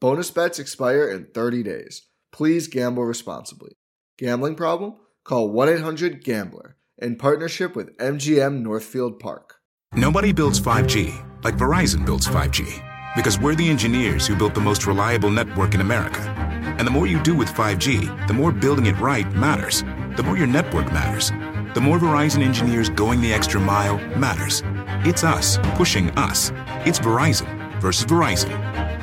Bonus bets expire in 30 days. Please gamble responsibly. Gambling problem? Call 1 800 Gambler in partnership with MGM Northfield Park. Nobody builds 5G like Verizon builds 5G because we're the engineers who built the most reliable network in America. And the more you do with 5G, the more building it right matters. The more your network matters. The more Verizon engineers going the extra mile matters. It's us pushing us. It's Verizon versus Verizon.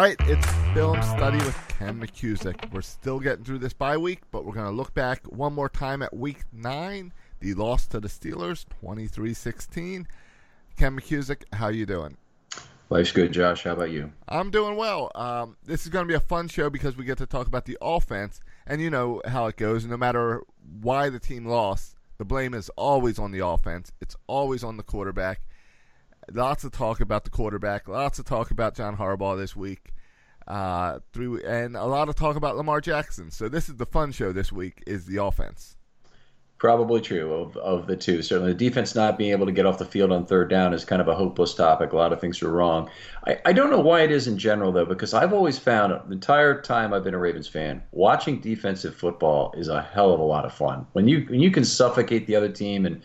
All right, it's film study with Ken McKusick. We're still getting through this bye week, but we're going to look back one more time at week nine, the loss to the Steelers, 23-16. Ken McKusick, how you doing? Life's good, Josh. How about you? I'm doing well. Um, this is going to be a fun show because we get to talk about the offense, and you know how it goes. No matter why the team lost, the blame is always on the offense. It's always on the quarterback. Lots of talk about the quarterback. Lots of talk about John Harbaugh this week. Uh, through and a lot of talk about Lamar Jackson. So this is the fun show this week. Is the offense. Probably true of, of the two. Certainly, the defense not being able to get off the field on third down is kind of a hopeless topic. A lot of things are wrong. I, I don't know why it is in general, though, because I've always found the entire time I've been a Ravens fan, watching defensive football is a hell of a lot of fun. When you when you can suffocate the other team and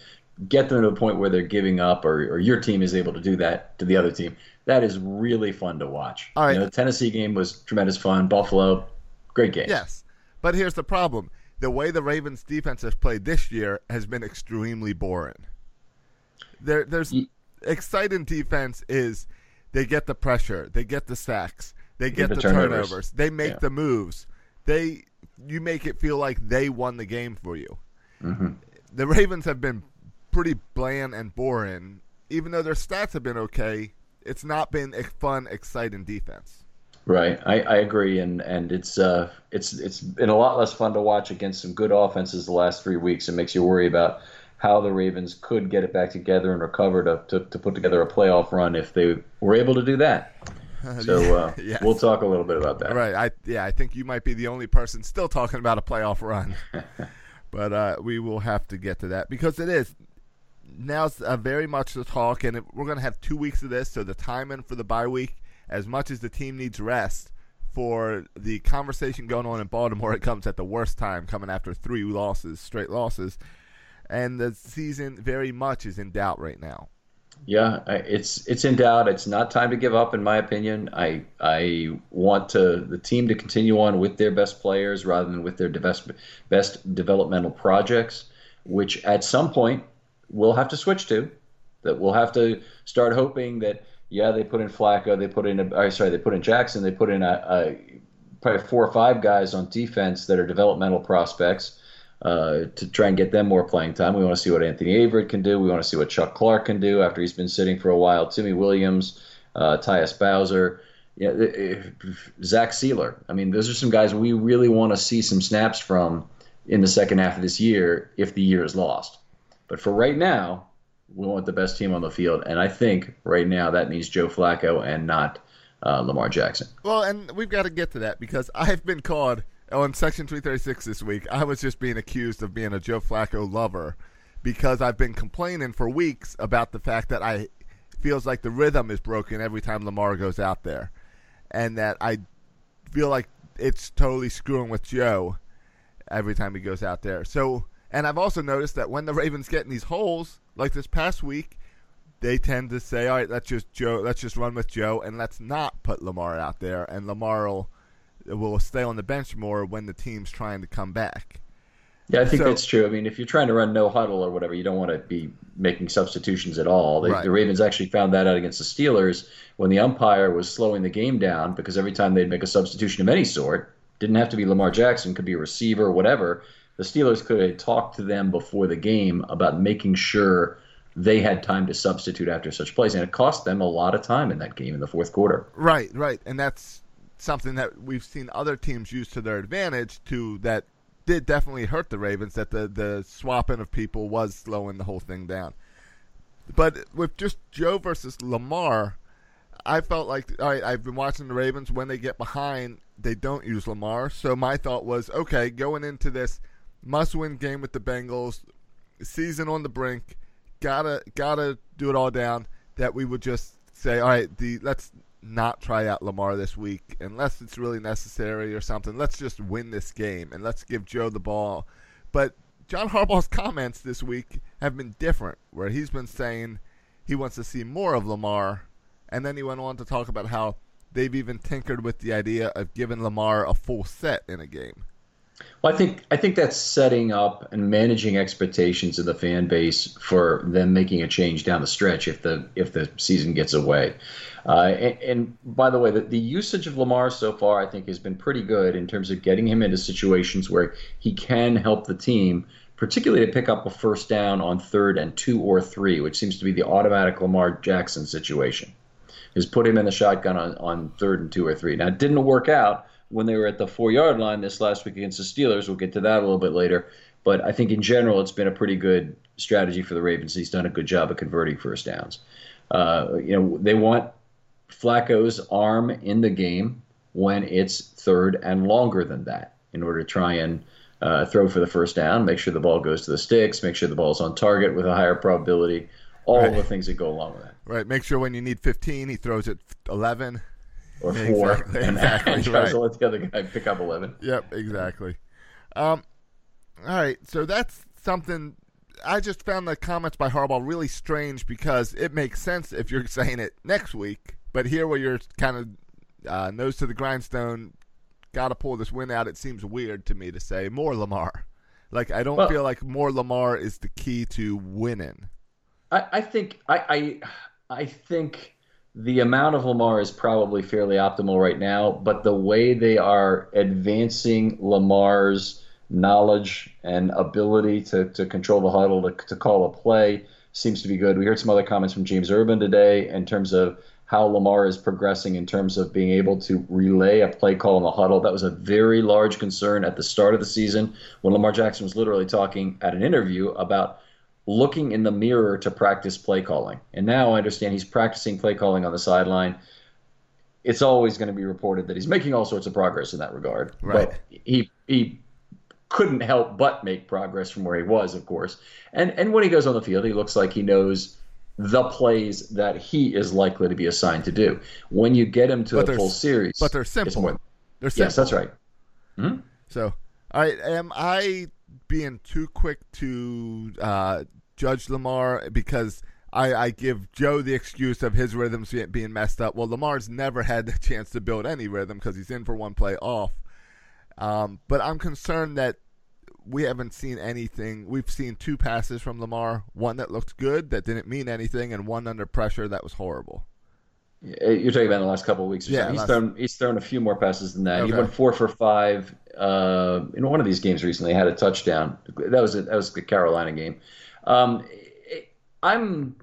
get them to the point where they're giving up, or, or your team is able to do that to the other team, that is really fun to watch. All right. You know, the Tennessee game was tremendous fun. Buffalo, great game. Yes, but here's the problem: the way the Ravens defense has played this year has been extremely boring. There, there's exciting defense is they get the pressure, they get the sacks, they get, the the, turnovers. turnovers. they make Yeah. the moves, they you make it feel like they won the game for you. Mm-hmm. The Ravens have been pretty bland and boring, even though their stats have been okay. It's not been a fun, exciting defense. Right, I, I agree, and and it's uh it's it's been a lot less fun to watch against some good offenses the last three weeks. It makes you worry about how the Ravens could get it back together and recover to, to, to put together a playoff run if they were able to do that. So uh, Yes. we'll talk a little bit about that. Right. I yeah, I think you might be the only person still talking about a playoff run. but uh, we will have to get to that because it is now's uh, very much the talk, and we're going to have two weeks of this. So the timing for the bye week, as much as the team needs rest for the conversation going on in Baltimore, it comes at the worst time, coming after three losses, straight losses, and the season very much is in doubt right now. Yeah, it's it's in doubt. It's not time to give up, in my opinion. I I want to the team to continue on with their best players rather than with their best best developmental projects, which at some point we'll have to switch to. That we'll have to start hoping that yeah they put in Flacco, they put in a, or sorry they put in Jackson, they put in a, a probably four or five guys on defense that are developmental prospects uh, to try and get them more playing time. We want to see what Anthony Averett can do. We want to see what Chuck Clark can do after he's been sitting for a while. Timmy Williams, uh, Tyus Bowser, uh, Zach Sieler. I mean, those are some guys we really want to see some snaps from in the second half of this year if the year is lost. But for right now, we want the best team on the field, and I think right now that means Joe Flacco and not uh, Lamar Jackson. Well, and we've got to get to that because I've been called on Section 336 this week. I was just being accused of being a Joe Flacco lover because I've been complaining for weeks about the fact that I feels like the rhythm is broken every time Lamar goes out there, and that I feel like it's totally screwing with Joe every time he goes out there. So, and I've also noticed that when the Ravens get in these holes, like this past week, they tend to say, "All right, let's just Joe, let's just run with Joe, and let's not put Lamar out there, and Lamar will will stay on the bench more when the team's trying to come back." Yeah, I think So- that's true. I mean, if you're trying to run no huddle or whatever, you don't want to be making substitutions at all. They, Right. The Ravens actually found that out against the Steelers when the umpire was slowing the game down because every time they'd make a substitution of any sort, didn't have to be Lamar Jackson, could be a receiver, or whatever. The Steelers could have talked to them before the game about making sure they had time to substitute after such plays, and it cost them a lot of time in that game in the fourth quarter. Right, right, and that's something that we've seen other teams use to their advantage. To that did definitely hurt the Ravens. That the the swapping of people was slowing the whole thing down. But with just Joe versus Lamar, I felt like all right. I've been watching the Ravens when they get behind, they don't use Lamar. So my thought was okay, going into this must-win game with the Bengals, season on the brink, gotta gotta do it all down. That we would just say, all right, the let's not try out Lamar this week unless it's really necessary or something. Let's just win this game and let's give Joe the ball. But John Harbaugh's comments this week have been different, where he's been saying he wants to see more of Lamar, and then he went on to talk about how they've even tinkered with the idea of giving Lamar a full set in a game. Well, I think I think that's setting up and managing expectations of the fan base for them making a change down the stretch if the if the season gets away. Uh, and, and by the way, the, the usage of Lamar so far, I think, has been pretty good in terms of getting him into situations where he can help the team, particularly to pick up a first down on third and two or three, which seems to be the automatic Lamar Jackson situation. Is put him in the shotgun on, on third and two or three. Now, it didn't work out when they were at the four yard line this last week against the Steelers. We'll get to that a little bit later. But I think in general, it's been a pretty good strategy for the Ravens. He's done a good job of converting first downs. Uh, you know, they want Flacco's arm in the game when it's third and longer than that in order to try and uh, throw for the first down, make sure the ball goes to the sticks, make sure the ball's on target with a higher probability, all right. the things that go along with that. Right. Make sure when you need 15, he throws it 11 or four, exactly, and, exactly, and right. to let the other guy pick up 11. Yep, exactly. Um, all right, so that's something. I just found the comments by Harbaugh really strange because it makes sense if you're saying it next week, but here where you're kind of uh, nose to the grindstone, got to pull this win out. It seems weird to me to say more Lamar. Like I don't well, feel like more Lamar is the key to winning. I, I think I, I I think the amount of Lamar is probably fairly optimal right now, but the way they are advancing Lamar's knowledge and ability to, to control the huddle, to, to call a play, seems to be good. We heard some other comments from James Urban today in terms of how Lamar is progressing in terms of being able to relay a play call in the huddle. That was a very large concern at the start of the season when Lamar Jackson was literally talking at an interview about looking in the mirror to practice play calling. And now I understand he's practicing play calling on the sideline. It's always going to be reported that he's making all sorts of progress in that regard. Right. But he he couldn't help but make progress from where he was, of course. And and when he goes on the field, he looks like he knows the plays that he is likely to be assigned to do. When you get him to but a full series, but they're simple. More, they're simple. Yes, that's right. Mm-hmm. So, all right, am I being too quick to uh, judge Lamar because I, I, give Joe the excuse of his rhythms being messed up. Well, Lamar's never had the chance to build any rhythm because he's in for one play off. Um, but I'm concerned that we haven't seen anything. We've seen two passes from Lamar, one that looked good that didn't mean anything, and one under pressure that was horrible. You're talking about in the last couple of weeks. yeah, he's last... thrown he's thrown a few more passes than that. Okay. He went four for five uh, in one of these games recently. Had a touchdown. That was a, that was the Carolina game. Um, I'm,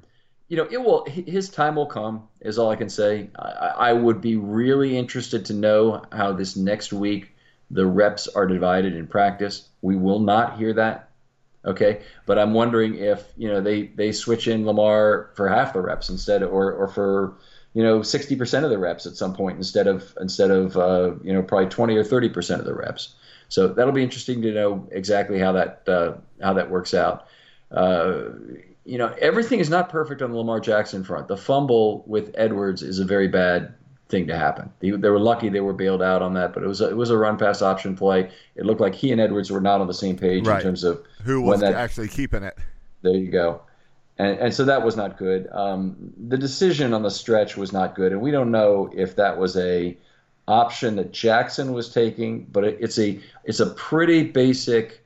you know, it will. His time will come. Is all I can say. I, I would be really interested to know how this next week the reps are divided in practice. We will not hear that. Okay, but I'm wondering if you know they they switch in Lamar for half the reps instead, or or for you know 60% of the reps at some point instead of instead of uh, you know probably 20 or 30% of the reps. So that'll be interesting to know exactly how that uh, how that works out. Uh, you know, everything is not perfect on the Lamar Jackson front. The fumble with Edwards is a very bad thing to happen. They, they, were lucky they were bailed out on that, but it was a, it was a run pass option play. It looked like he and Edwards were not on the same page right. in terms of who was that, actually keeping it. There you go. And, and so that was not good. Um, the decision on the stretch was not good, and we don't know if that was a option that Jackson was taking, but it, it's a it's a pretty basic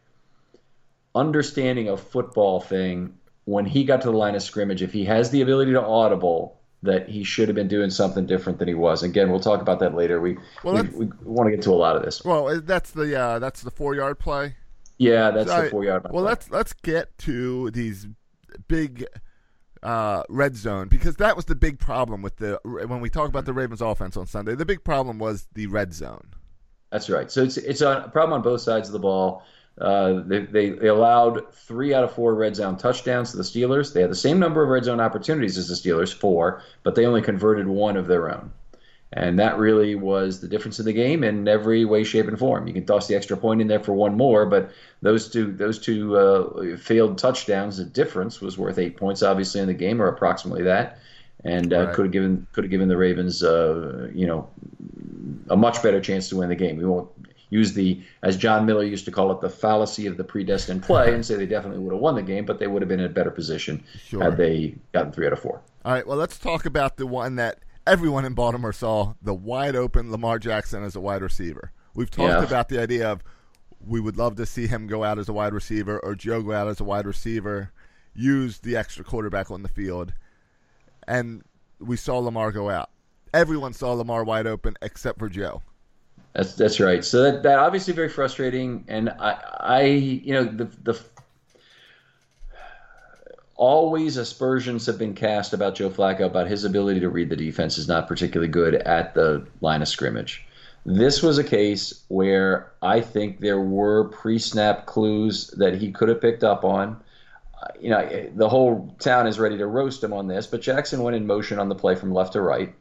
understanding of football thing. When he got to the line of scrimmage, if he has the ability to audible, that he should have been doing something different than he was. Again, we'll talk about that later. We well, we, we, want to get to a lot of this. Well, that's the uh, that's the four yard play. Yeah, that's the four yard. Well, play. let's let's get to these big uh, red zone because that was the big problem with the when we talk about the Ravens offense on Sunday. The big problem was the red zone. That's right. So it's it's a problem on both sides of the ball. Uh, they, they, they allowed three out of four red zone touchdowns to the Steelers. They had the same number of red zone opportunities as the Steelers, four, but they only converted one of their own. And that really was the difference in the game in every way, shape, and form. You can toss the extra point in there for one more, but those two those two uh, failed touchdowns, the difference was worth eight points, obviously in the game, or approximately that, and uh, right. could have given could have given the Ravens, uh, you know, a much better chance to win the game. We won't use the, as Jon Miller used to call it, the fallacy of the predestined play, and say they definitely would have won the game, but they would have been in a better position sure. had they gotten three out of four. All right, well, let's talk about the one that everyone in Baltimore saw the wide open Lamar Jackson as a wide receiver. We've talked yeah. about the idea of we would love to see him go out as a wide receiver or Joe go out as a wide receiver, use the extra quarterback on the field. And we saw Lamar go out. Everyone saw Lamar wide open except for Joe. That's that's right. So that, that obviously very frustrating, and I, I you know the the always aspersions have been cast about Joe Flacco about his ability to read the defense is not particularly good at the line of scrimmage. This was a case where I think there were pre-snap clues that he could have picked up on. You know, the whole town is ready to roast him on this, but Jackson went in motion on the play from left to right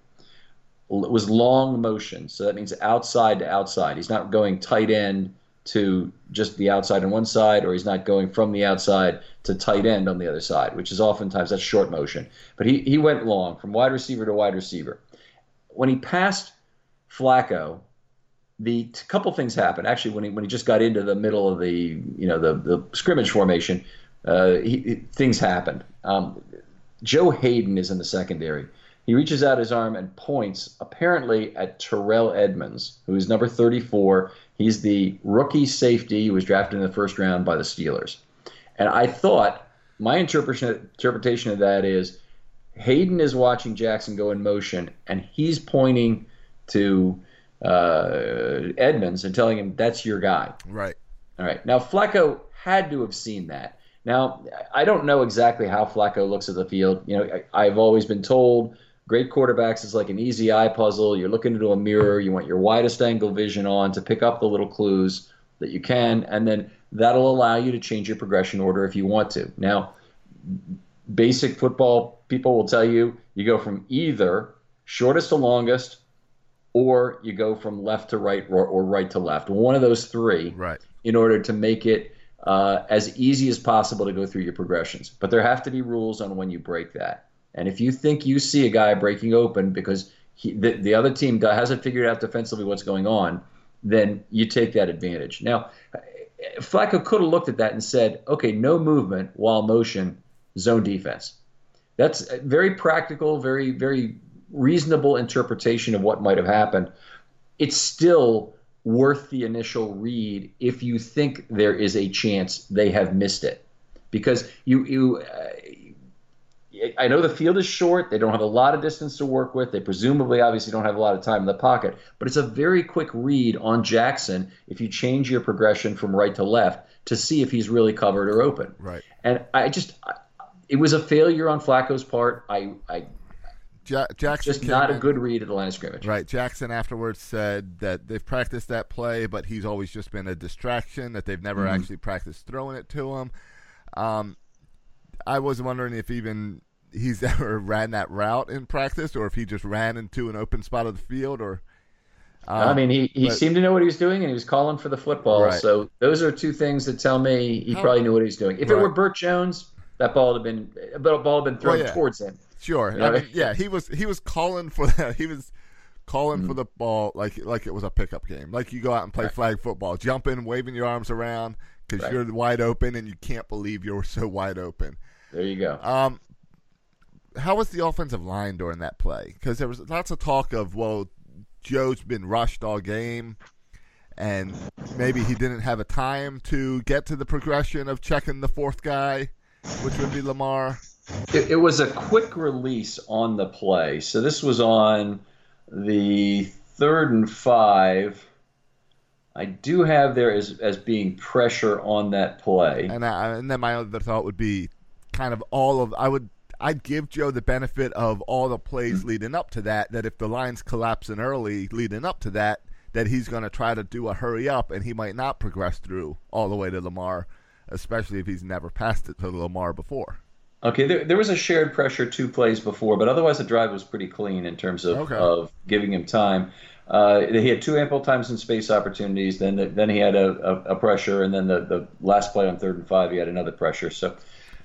It was long motion. So that means outside to outside. He's not going tight end to just the outside on one side, or he's not going from the outside to tight end on the other side, which is oftentimes that's short motion. But he, he went long from wide receiver to wide receiver. When he passed Flacco, the couple things happened. Actually, when he when he just got into the middle of the you know the the scrimmage formation, uh, he, he, things happened. Um, Joe Haden is in the secondary. He reaches out his arm and points, apparently at Terrell Edmunds, who is number 34. He's the rookie safety who was drafted in the first round by the Steelers. And I thought my interpretation interpretation of that is Haden is watching Jackson go in motion, and he's pointing to uh, Edmunds and telling him that's your guy. Right. All right. Now Flacco had to have seen that. Now I don't know exactly how Flacco looks at the field. You know, I, I've always been told great quarterbacks is like an easy eye puzzle. You're looking into a mirror. You want your widest angle vision on to pick up the little clues that you can, and then that'll allow you to change your progression order if you want to. Now, basic football people will tell you you go from either shortest to longest or you go from left to right or, or right to left. One of those three right. in order to make it uh, as easy as possible to go through your progressions. But there have to be rules on when you break that. And if you think you see a guy breaking open because he, the, the other team hasn't figured out defensively what's going on, then you take that advantage. Now, Flacco could have looked at that and said, okay, no movement while motion, zone defense. That's very practical, very, very reasonable interpretation of what might have happened. It's still worth the initial read if you think there is a chance they have missed it. Because you, you uh, I know the field is short. They don't have a lot of distance to work with. They presumably, obviously, don't have a lot of time in the pocket. But it's a very quick read on Jackson if you change your progression from right to left to see if he's really covered or open. Right. And I just, it was a failure on Flacco's part. I, I ja- Jackson just not in. a good read at the line of scrimmage. Right. Jackson afterwards said that they've practiced that play, but he's always just been a distraction. That they've never mm-hmm. actually practiced throwing it to him. Um, I was wondering if even he's ever ran that route in practice, or if he just ran into an open spot of the field, or. Uh, I mean, he, he but, seemed to know what he was doing, and he was calling for the football. Right. So those are two things that tell me he How, probably knew what he was doing. If right. it were Bert Jones, that ball would have been, that ball had been thrown well, yeah. towards him. Sure. You know? I mean, yeah, he was he was calling for that. He was calling mm-hmm. for the ball like like it was a pickup game. Like you go out and play right. flag football, jumping, waving your arms around because right. you're wide open and you can't believe you're so wide open. There you go. Um, how was the offensive line during that play? Because there was lots of talk of well, Joe's been rushed all game, and maybe he didn't have a time to get to the progression of checking the fourth guy, which would be Lamar. It, it was a quick release on the play, so this was on the third and five. I do have there as as being pressure on that play, and I, and then my other thought would be kind of all of I would I'd give Joe the benefit of all the plays mm-hmm. leading up to that. That if the line's collapsing early leading up to that, that he's going to try to do a hurry up, and he might not progress through all the way to Lamar, especially if he's never passed it to Lamar before. Okay, there, there was a shared pressure two plays before, but otherwise the drive was pretty clean in terms of, okay. of giving him time. Uh, he had two ample times and space opportunities. Then the, then he had a, a, a, pressure, and then the, the last play on third and five, he had another pressure. So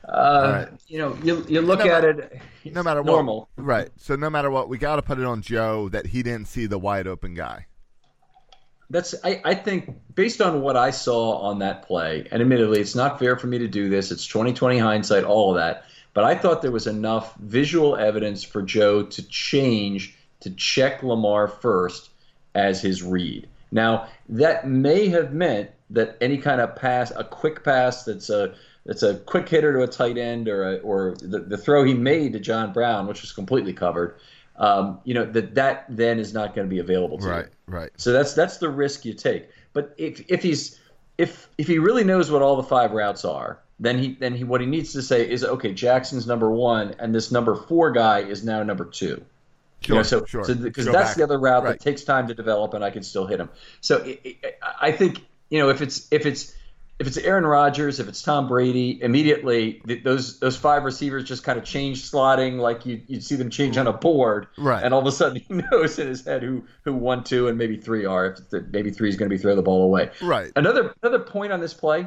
uh, right. You know, you, you look no at it. No matter normal. what, right? So no matter what, we got to put it on Joe that he didn't see the wide open guy. That's I, I think based on what I saw on that play, and admittedly, it's not fair for me to do this. It's 2020 hindsight, all of that. But I thought there was enough visual evidence for Joe to change to check Lamar first as his read. Now that may have meant that any kind of pass, a quick pass that's a it's a quick hitter to a tight end or a, or the, the throw he made to John Brown, which was completely covered. Um, you know that that then is not going to be available to right, you. Right, right. So that's that's the risk you take. But if if he's if if he really knows what all the five routes are, then he then he what he needs to say is okay. Jackson's number one, and this number four guy is now number two. Sure, you know, so sure. because so that's back. the other route right. that takes time to develop, and I can still hit him. So it, it, I think you know if it's if it's if it's Aaron Rodgers, if it's Tom Brady, immediately th- those those five receivers just kind of change slotting, like you you'd see them change on a board, Right. And all of a sudden he knows in his head who who one, two, and maybe three are. If the, maybe three is going to be throw the ball away, Right. Another another point on this play,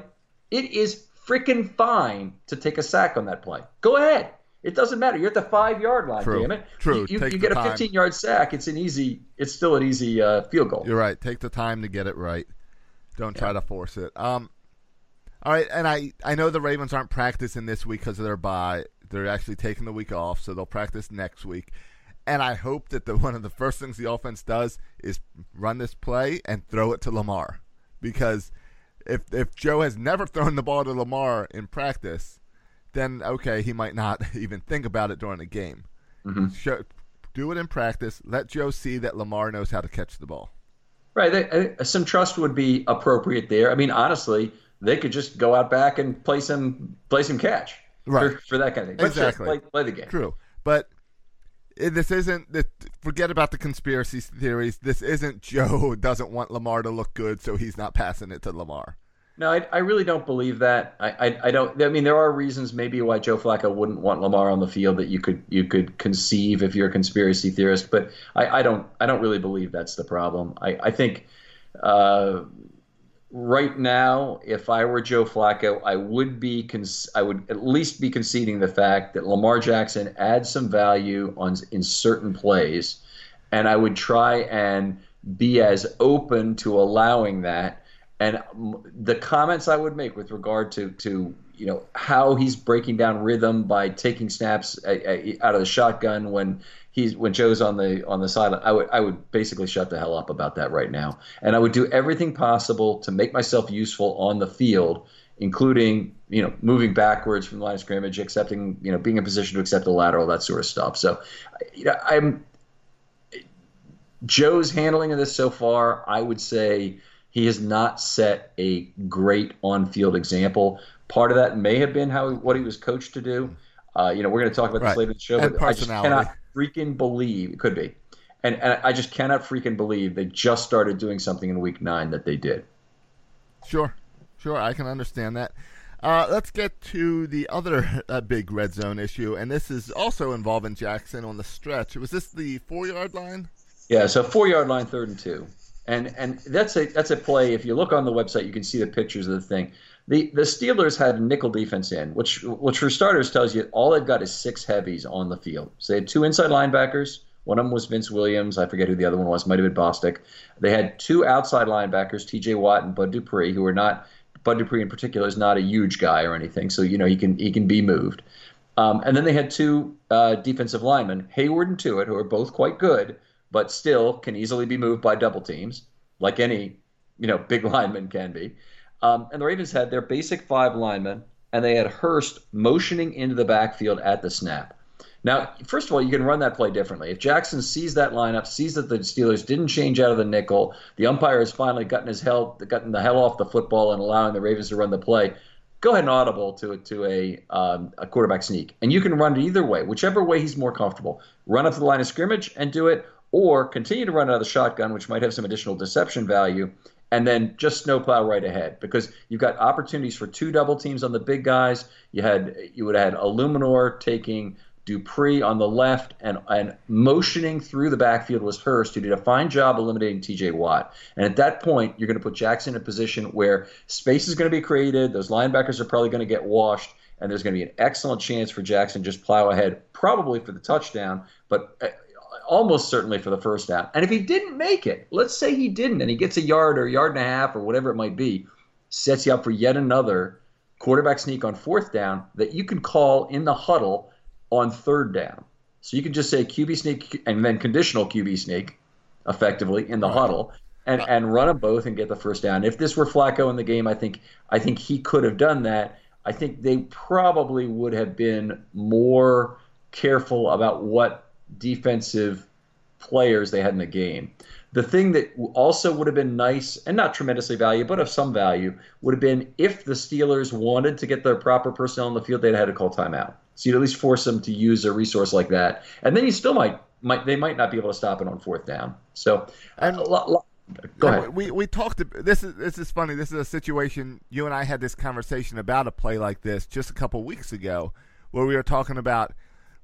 it is freaking fine to take a sack on that play. Go ahead. It doesn't matter. You're at the five yard line, True. damn it. True. You, you, you get a time. 15 yard sack. It's an easy. It's still an easy uh, field goal. You're right. Take the time to get it right. Don't try to force it. Um, all right, and I I know the Ravens aren't practicing this week because of their bye. They're actually taking the week off, so they'll practice next week. And I hope that the one of the first things the offense does is run this play and throw it to Lamar, because if if Joe has never thrown the ball to Lamar in practice, then okay, he might not even think about it during the game. Mm-hmm. Show, do it in practice. Let Joe see that Lamar knows how to catch the ball. Right. Some trust would be appropriate there. I mean, honestly, they could just go out back and play some play some catch Right. for, for that kind of thing. Exactly. play, play the game. True, but this isn't. Forget about the conspiracy theories. This isn't Joe doesn't want Lamar to look good, so he's not passing it to Lamar. No, I, I really don't believe that. I, I, I don't. I mean, there are reasons maybe why Joe Flacco wouldn't want Lamar on the field that you could you could conceive if you're a conspiracy theorist. But I, I don't I don't really believe that's the problem. I, I think uh, right now, if I were Joe Flacco, I would be cons- I would at least be conceding the fact that Lamar Jackson adds some value on in certain plays, and I would try and be as open to allowing that. And the comments I would make with regard to to you know how he's breaking down rhythm by taking snaps out of the shotgun when he's when Joe's on the on the sideline, I would I would basically shut the hell up about that right now, and I would do everything possible to make myself useful on the field, including you know moving backwards from the line of scrimmage, accepting you know being in position to accept a lateral, that sort of stuff. So, you know, I'm Joe's handling of this so far, I would say he has not set a great on-field example. Part of that may have been how what he was coached to do. Uh, you know, we're going to talk about this Right. later in the show, And but I just cannot freaking believe it could be, and, and I just cannot freaking believe they just started doing something in Week Nine that they did. Sure, sure, I can understand that. Uh, let's get to the other uh, big red zone issue, and this is also involving Jackson on the stretch. Was this the four yard line? Yeah, so four yard line, third and two, and and that's a that's a play. If you look on the website, you can see the pictures of the thing. The the Steelers had a nickel defense in, which which for starters tells you all they've got is six heavies on the field. So they had two inside linebackers. One of them was Vince Williams. I forget who the other one was. Might have been Bostic. They had two outside linebackers, T.J. Watt and Bud Dupree, who are not. Bud Dupree in particular is not a huge guy or anything, so you know he can he can be moved. Um, and then they had two uh, defensive linemen, Heyward and Tuitt, who are both quite good, but still can easily be moved by double teams, like any you know big lineman can be. Um, and the Ravens had their basic five linemen, and they had Hurst motioning into the backfield at the snap. Now, first of all, you can run that play differently. If Jackson sees that lineup, sees that the Steelers didn't change out of the nickel, the umpire has finally gotten his hell, gotten the hell off the football and allowing the Ravens to run the play. Go ahead and audible to to a um, a quarterback sneak, and you can run it either way, whichever way he's more comfortable. Run up to the line of scrimmage and do it, or continue to run out of the shotgun, which might have some additional deception value, and then just snowplow right ahead because you've got opportunities for two double teams on the big guys. You had you would have had Eluemunor taking Dupree on the left and and motioning through the backfield was Hurst, who did a fine job eliminating T.J. Watt. And at that point, you're going to put Jackson in a position where space is going to be created. Those linebackers are probably going to get washed, and there's going to be an excellent chance for Jackson just plow ahead, probably for the touchdown, but uh, almost certainly for the first down. And if he didn't make it, let's say he didn't, and he gets a yard or a yard and a half or whatever it might be, sets you up for yet another quarterback sneak on fourth down that you can call in the huddle on third down. So you can just say QB sneak and then conditional QB sneak effectively in the huddle and, and run them both and get the first down. If this were Flacco in the game, I think I think he could have done that. I think they probably would have been more careful about what defensive players they had in the game. The thing that also would have been nice and not tremendously value, but of some value, would have been if the Steelers wanted to get their proper personnel on the field, they'd had to call timeout. So you'd at least force them to use a resource like that, and then you still might might they might not be able to stop it on fourth down. So And- a lot, lot, Go ahead. We we talked. This is this is funny. This is a situation you and I had this conversation about a play like this just a couple weeks ago, where we were talking about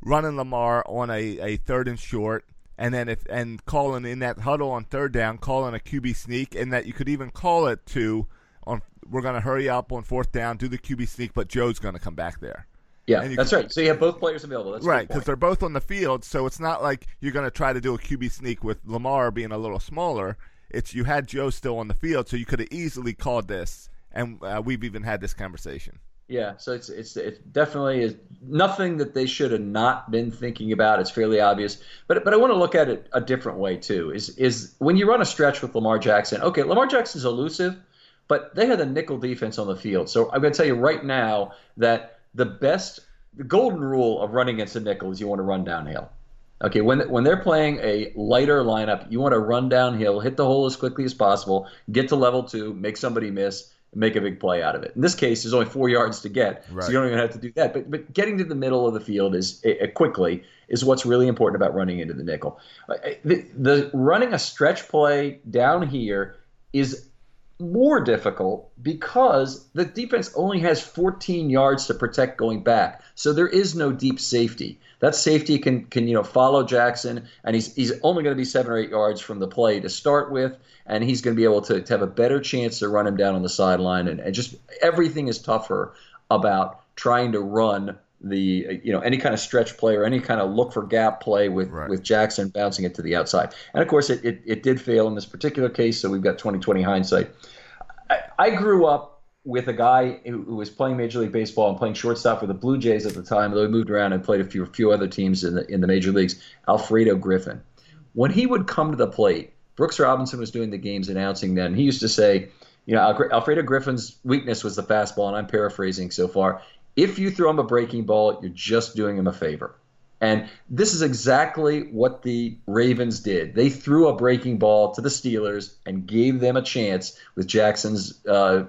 running Lamar on a, a third and short, and then if and calling in that huddle on third down, calling a QB sneak, and that you could even call it to on we're going to hurry up on fourth down, do the QB sneak, but Joe's going to come back there. Yeah, that's can, right. So you have both players available. That's right because they're both on the field, so it's not like you're going to try to do a QB sneak with Lamar being a little smaller. It's you had Joe still on the field, so you could have easily called this, and uh, we've even had this conversation. Yeah, so it's it's it definitely is nothing that they should have not been thinking about. It's fairly obvious, but but I want to look at it a different way too. Is is when you run a stretch with Lamar Jackson? Okay, Lamar Jackson's elusive, but they had a nickel defense on the field. So I'm going to tell you right now that the best, the golden rule of running against a nickel is you want to run downhill. Okay, when when they're playing a lighter lineup, you want to run downhill, hit the hole as quickly as possible, get to level two, make somebody miss, and make a big play out of it. In this case, there's only four yards to get, right. so you don't even have to do that. But but getting to the middle of the field is uh, quickly is what's really important about running into the nickel. Uh, the, the running a stretch play down here is more difficult because the defense only has 14 yards to protect going back. So there is no deep safety. That safety can can you know follow Jackson, and he's he's only going to be seven or eight yards from the play to start with, and he's going to be able to, to have a better chance to run him down on the sideline, and, and just everything is tougher about trying to run the you know any kind of stretch play or any kind of look for gap play with right. with Jackson bouncing it to the outside. And of course, it, it, it did fail in this particular case. So we've got 2020 hindsight. I, I grew up with a guy who, was playing Major League Baseball and playing shortstop for the Blue Jays at the time. Though he moved around and played a few few other teams in the in the major leagues. Alfredo Griffin. When he would come to the plate, Brooks Robinson was doing the games announcing then. He used to say, you know, Alfredo Griffin's weakness was the fastball, and I'm paraphrasing so far. If you throw him a breaking ball, you're just doing him a favor. And this is exactly what the Ravens did. They threw a breaking ball to the Steelers and gave them a chance with Jackson's uh,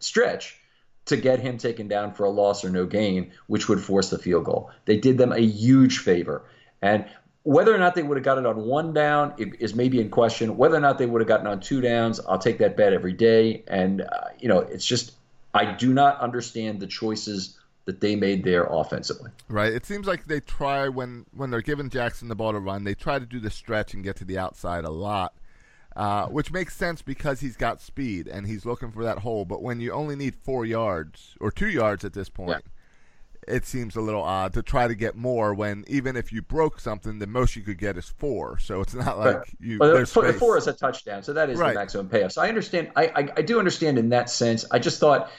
stretch to get him taken down for a loss or no gain, which would force the field goal. They did them a huge favor. And whether or not they would have got it on one down is maybe in question. Whether or not they would have gotten on two downs, I'll take that bet every day. And, uh, you know, it's just, I do not understand the choices that they made there offensively. Right. It seems like they try when when they're giving Jackson the ball to run, they try to do the stretch and get to the outside a lot, uh, which makes sense because he's got speed and he's looking for that hole. But when you only need four yards or two yards at this point. Yeah. It seems a little odd to try to get more when even if you broke something, the most you could get is four. So it's not like right. you. Well, four, four is a touchdown, so that is right. the maximum payoff. So I understand. I, I I do understand in that sense. I just thought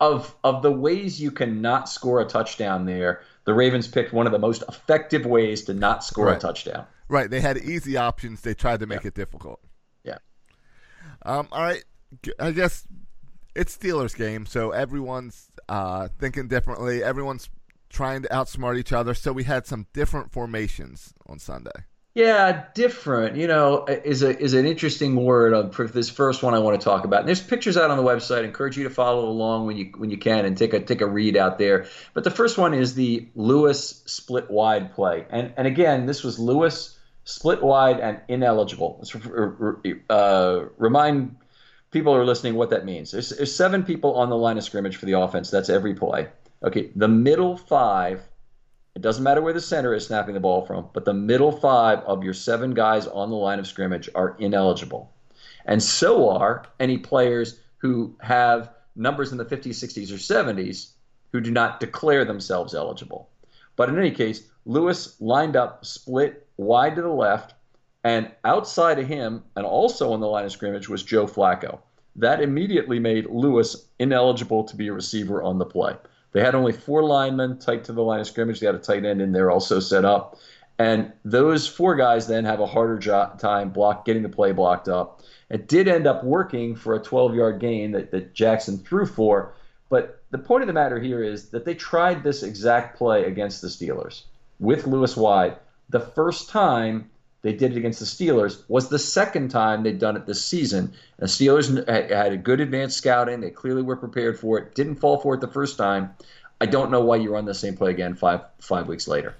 of of the ways you cannot score a touchdown there, the Ravens picked one of the most effective ways to not score right. a touchdown. Right. They had easy options. They tried to make yeah. it difficult. Um, all right. I guess it's Steelers game, so everyone's uh, thinking differently. Everyone's trying to outsmart each other. So we had some different formations on Sunday. Yeah, different. You know, is a is an interesting word for this first one I want to talk about. And there's pictures out on the website. I encourage you to follow along when you when you can and take a take a read out there. But the first one is the Lewis split wide play. And and again, this was Lewis split wide and ineligible. Uh, remind people who are listening what that means. There's, there's seven people on the line of scrimmage for the offense. That's every play. Okay, the middle five it doesn't matter where the center is snapping the ball from, but the middle five of your seven guys on the line of scrimmage are ineligible. And so are any players who have numbers in the 50s, 60s, or 70s who do not declare themselves eligible. But in any case, Lewis lined up, split wide to the left, and outside of him, and also on the line of scrimmage, was Joe Flacco. That immediately made Lewis ineligible to be a receiver on the play. They had only four linemen tight to the line of scrimmage. They had a tight end in there also set up. And those four guys then have a harder time block getting the play blocked up. It did end up working for a 12 yard gain that, that Jackson threw for. But the point of the matter here is that they tried this exact play against the Steelers with Lewis wide. The first time they did it against the Steelers was the second time they'd done it this season. The Steelers had a good advanced scouting. They clearly were prepared for it. Didn't fall for it the first time. I don't know why you run the same play again five five weeks later.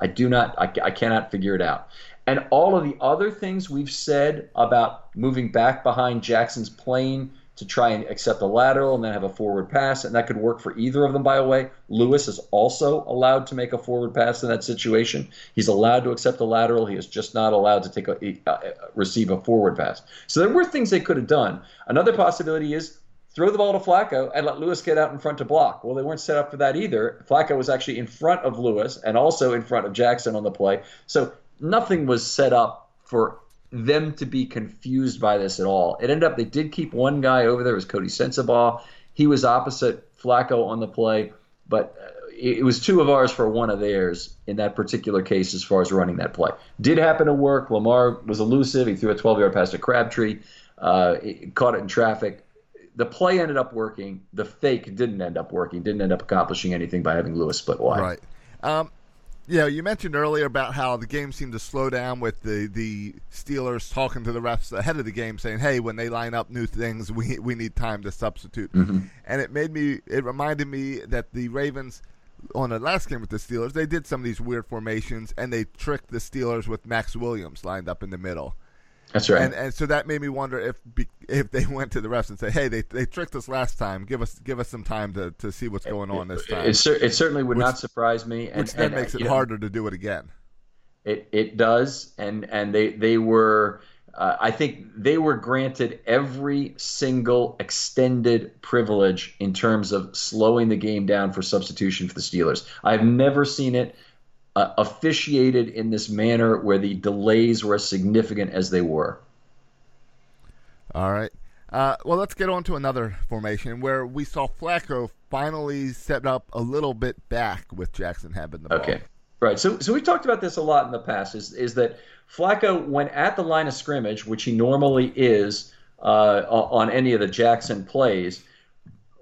I do not. I, I cannot figure it out. And all of the other things we've said about moving back behind Jackson's plane to try and accept a lateral and then have a forward pass, and that could work for either of them, by the way. Lewis is also allowed to make a forward pass in that situation. He's allowed to accept a lateral. He is just not allowed to take a, receive a forward pass. So there were things they could have done. Another possibility is throw the ball to Flacco and let Lewis get out in front to block. Well, they weren't set up for that either. Flacco was actually in front of Lewis and also in front of Jackson on the play. So nothing was set up for them to be confused by this at all. It ended up they did keep one guy over there. It was Coty Sensabaugh. He was opposite Flacco on the play, but uh, it was two of ours for one of theirs in that particular case as far as running that play. Did happen to work. Lamar was elusive. He threw a 12 yard pass to Crabtree, uh, caught it in traffic. The play ended up working. The fake didn't end up working. Didn't end up accomplishing anything by having Lewis split wide. Right. Um, yeah, you mentioned earlier about how the game seemed to slow down with the, the Steelers talking to the refs ahead of the game, saying, "Hey, when they line up new things, we we need time to substitute." Mm-hmm. And it made me, it reminded me that the Ravens on the last game with the Steelers, they did some of these weird formations, and they tricked the Steelers with Maxx Williams lined up in the middle. That's right. And, and so that made me wonder if if they went to the refs and say, "Hey, they, they tricked us last time. Give us give us some time to, to see what's going on this time." It, it, it certainly would which, not surprise me, and, which then and, makes it harder know, to do it again. It it does, and and they they were. Uh, I think they were granted every single extended privilege in terms of slowing the game down for substitution for the Steelers. I've never seen it uh, officiated in this manner where the delays were as significant as they were. All right. Uh, well, let's get on to another formation where we saw Flacco finally set up a little bit back with Jackson having the ball. Okay. Right. So, so we talked about this a lot in the past. Is is that Flacco, when at the line of scrimmage, which he normally is uh, on any of the Jackson plays,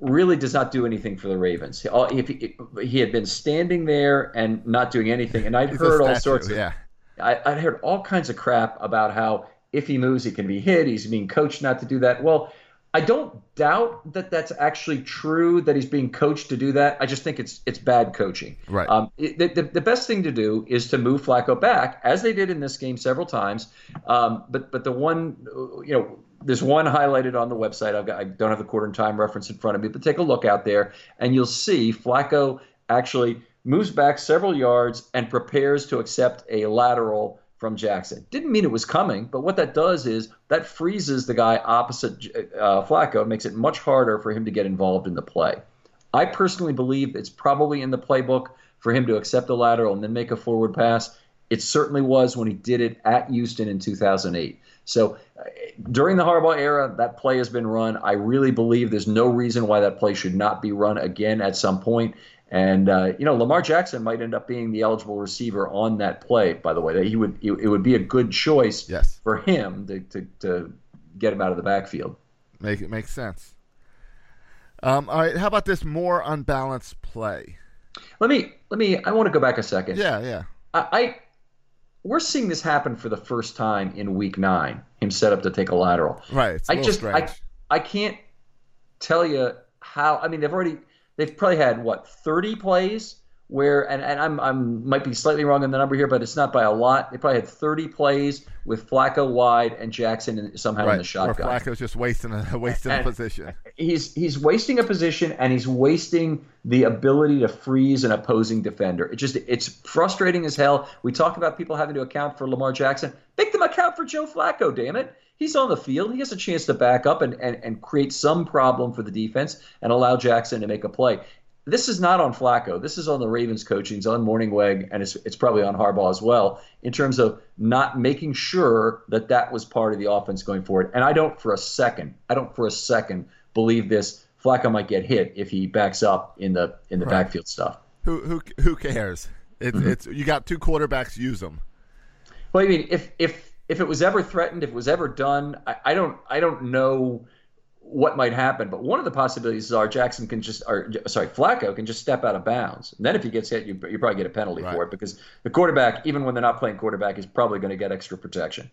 really does not do anything for the Ravens. If he, he had been standing there and not doing anything, and I'd He's heard statue, all sorts of, yeah. I, I'd heard all kinds of crap about how if he moves, he can be hit. He's being coached not to do that. Well, I don't doubt that that's actually true that he's being coached to do that. I just think it's it's bad coaching. Right. Um, it, the, the best thing to do is to move Flacco back, as they did in this game several times. Um, but but the one you know there's one highlighted on the website. I've got, I don't have the quarter and time reference in front of me, but take a look out there, and you'll see Flacco actually moves back several yards and prepares to accept a lateral from Jackson. Didn't mean it was coming, but what that does is that freezes the guy opposite uh, Flacco, makes it much harder for him to get involved in the play. I personally believe it's probably in the playbook for him to accept a lateral and then make a forward pass. It certainly was when he did it at Houston in 2008. So uh, during the Harbaugh era, that play has been run. I really believe there's no reason why that play should not be run again at some point. And uh, you know, Lamar Jackson might end up being the eligible receiver on that play. By the way, that he would it would be a good choice yes. for him to, to, to get him out of the backfield. Make it makes sense. Um, all right, how about this more unbalanced play? Let me let me. I want to go back a second. Yeah, yeah. I, I we're seeing this happen for the first time in week nine. Him set up to take a lateral. Right. I just I I can't tell you how. I mean, they've already they've probably had what thirty plays where and, and I'm I'm might be slightly wrong on the number here, but it's not by a lot. They probably had 30 plays with Flacco wide and Jackson in, somehow right. in the shotgun. Where Flacco's just wasting a wasting and a position. He's he's wasting a position and he's wasting the ability to freeze an opposing defender. It just it's frustrating as hell. We talk about people having to account for Lamar Jackson. Make them account for Joe Flacco, damn it. He's on the field. He has a chance to back up and, and, and create some problem for the defense and allow Jackson to make a play this is not on Flacco. This is on the Ravens coaching. It's on Mornhinweg, and it's, it's probably on Harbaugh as well in terms of not making sure that that was part of the offense going forward. And I don't for a second, I don't for a second believe this. Flacco might get hit if he backs up in the in the right. backfield stuff. Who who who cares? It's mm-hmm. it's you got two quarterbacks. Use them. Well, I mean, if if if it was ever threatened, if it was ever done, I, I don't I don't know what might happen. But one of the possibilities is our Jackson can just, or sorry, Flacco can just step out of bounds. And then if he gets hit, you, you probably get a penalty right. for it because the quarterback, even when they're not playing quarterback, is probably going to get extra protection.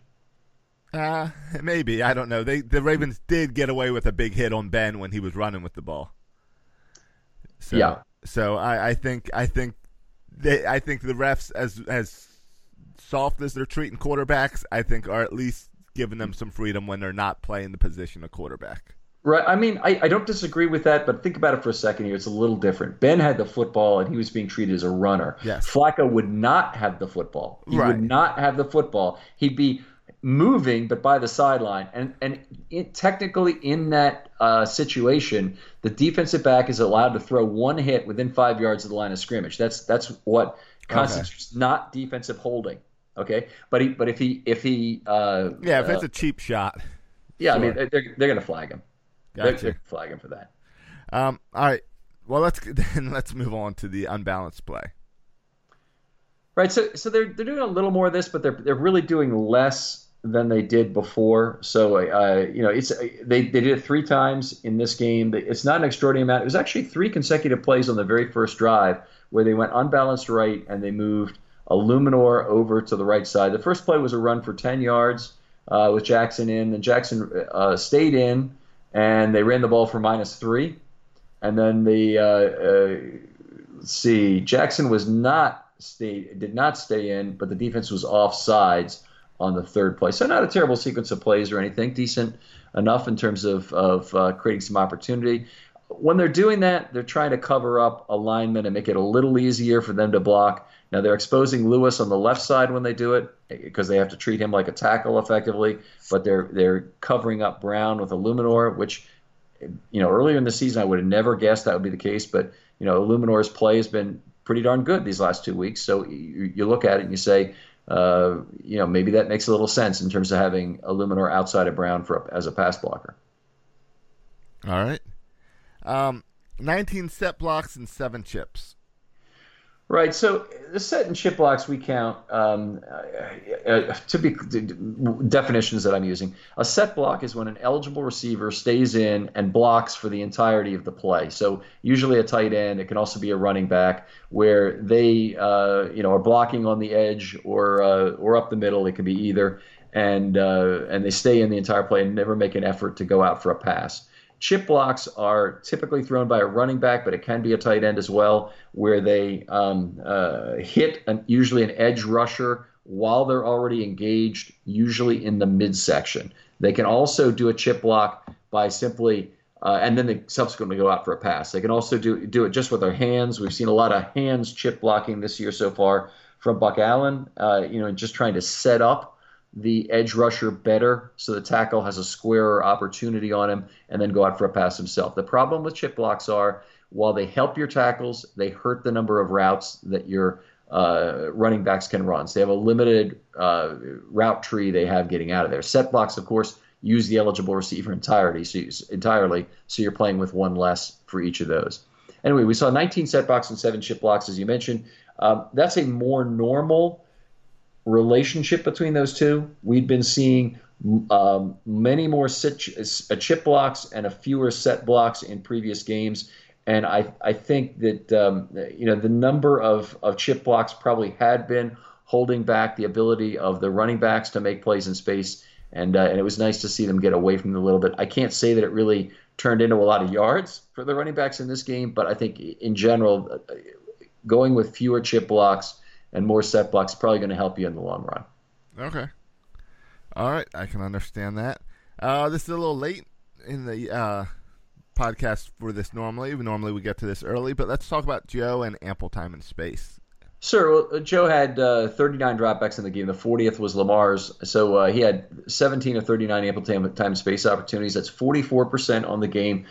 Uh, maybe I don't know. They the Ravens did get away with a big hit on Ben when he was running with the ball. So, yeah. So I, I think I think they I think the refs as as soft as they're treating quarterbacks, I think are at least giving them some freedom when they're not playing the position of quarterback. Right. I mean, I, I don't disagree with that, but think about it for a second here. It's a little different. Ben had the football and he was being treated as a runner. Yes. Flacco would not have the football. He Right. would not have the football. He'd be moving, but by the sideline. And and it, technically, in that uh, situation, the defensive back is allowed to throw one hit within five yards of the line of scrimmage. That's that's what constitutes not defensive holding. Okay, but he but if he if he uh, Yeah, if uh, it's a cheap shot. yeah, I mean they're they're going to flag him. Gotcha. they're gonna flag him for that. Um, all right. Well, let's then let's move on to the unbalanced play. Right. So so they're they're doing a little more of this, but they're they're really doing less than they did before. So uh, you know, it's they they did it three times in this game. It's not an extraordinary amount. It was actually three consecutive plays on the very first drive where they went unbalanced right and they moved Eluemunor over to the right side. The first play was a run for ten yards uh, with Jackson in, and Jackson uh, stayed in, and they ran the ball for minus three, and then the uh, uh, see, Jackson was not stay did not stay in, but the defense was off sides on the third play. So not a terrible sequence of plays or anything. Decent enough in terms of of uh, creating some opportunity. When they're doing that, they're trying to cover up alignment and make it a little easier for them to block. Now they're exposing Lewis on the left side when they do it because they have to treat him like a tackle effectively, but they're they're covering up Brown with Eluemunor, which you know, earlier in the season, I would have never guessed that would be the case. But you know, Eluemunor's play has been pretty darn good these last two weeks. So you, you look at it and you say, uh, you know, maybe that makes a little sense in terms of having Eluemunor outside of Brown for as a pass blocker. All right. Um, 19 set blocks and seven chips. Right. So the set and chip blocks we count um, uh, uh, to be definitions that I'm using. A set block is when an eligible receiver stays in and blocks for the entirety of the play. So usually a tight end. It can also be a running back where they uh, you know are blocking on the edge or uh, or up the middle. It can be either, and uh, and they stay in the entire play and never make an effort to go out for a pass. Chip blocks are typically thrown by a running back, but it can be a tight end as well, where they um, uh, hit an, usually an edge rusher while they're already engaged, usually in the midsection. They can also do a chip block by simply, uh, and then they subsequently go out for a pass. They can also do do it just with their hands. We've seen a lot of hands chip blocking this year so far from Buck Allen. Uh, you know, just trying to set up the edge rusher better so the tackle has a squarer opportunity on him and then go out for a pass himself. The problem with chip blocks are while they help your tackles, they hurt the number of routes that your uh, running backs can run. So they have a limited uh, route tree they have getting out of there. Set blocks, of course, use the eligible receiver entirety, so you, entirely, so you're playing with one less for each of those. Anyway, we saw 19 set blocks and seven chip blocks, as you mentioned. Um, that's a more normal relationship between those two. We'd been seeing um, many more sit, uh, chip blocks and a fewer set blocks in previous games. And I, I think that um, you know the number of, of chip blocks probably had been holding back the ability of the running backs to make plays in space. And, uh, and it was nice to see them get away from it a little bit. I can't say that it really turned into a lot of yards for the running backs in this game, but I think in general, uh, going with fewer chip blocks and more set blocks probably going to help you in the long run. Okay. All right, I can understand that. Uh, this is a little late in the uh, podcast for this. Normally, normally we get to this early, but let's talk about Joe and ample time and space. Sure. Well, Joe had uh, 39 dropbacks in the game. The 40th was Lamar's, so uh, he had 17 of 39 ample time, time space opportunities. That's 44% on the game.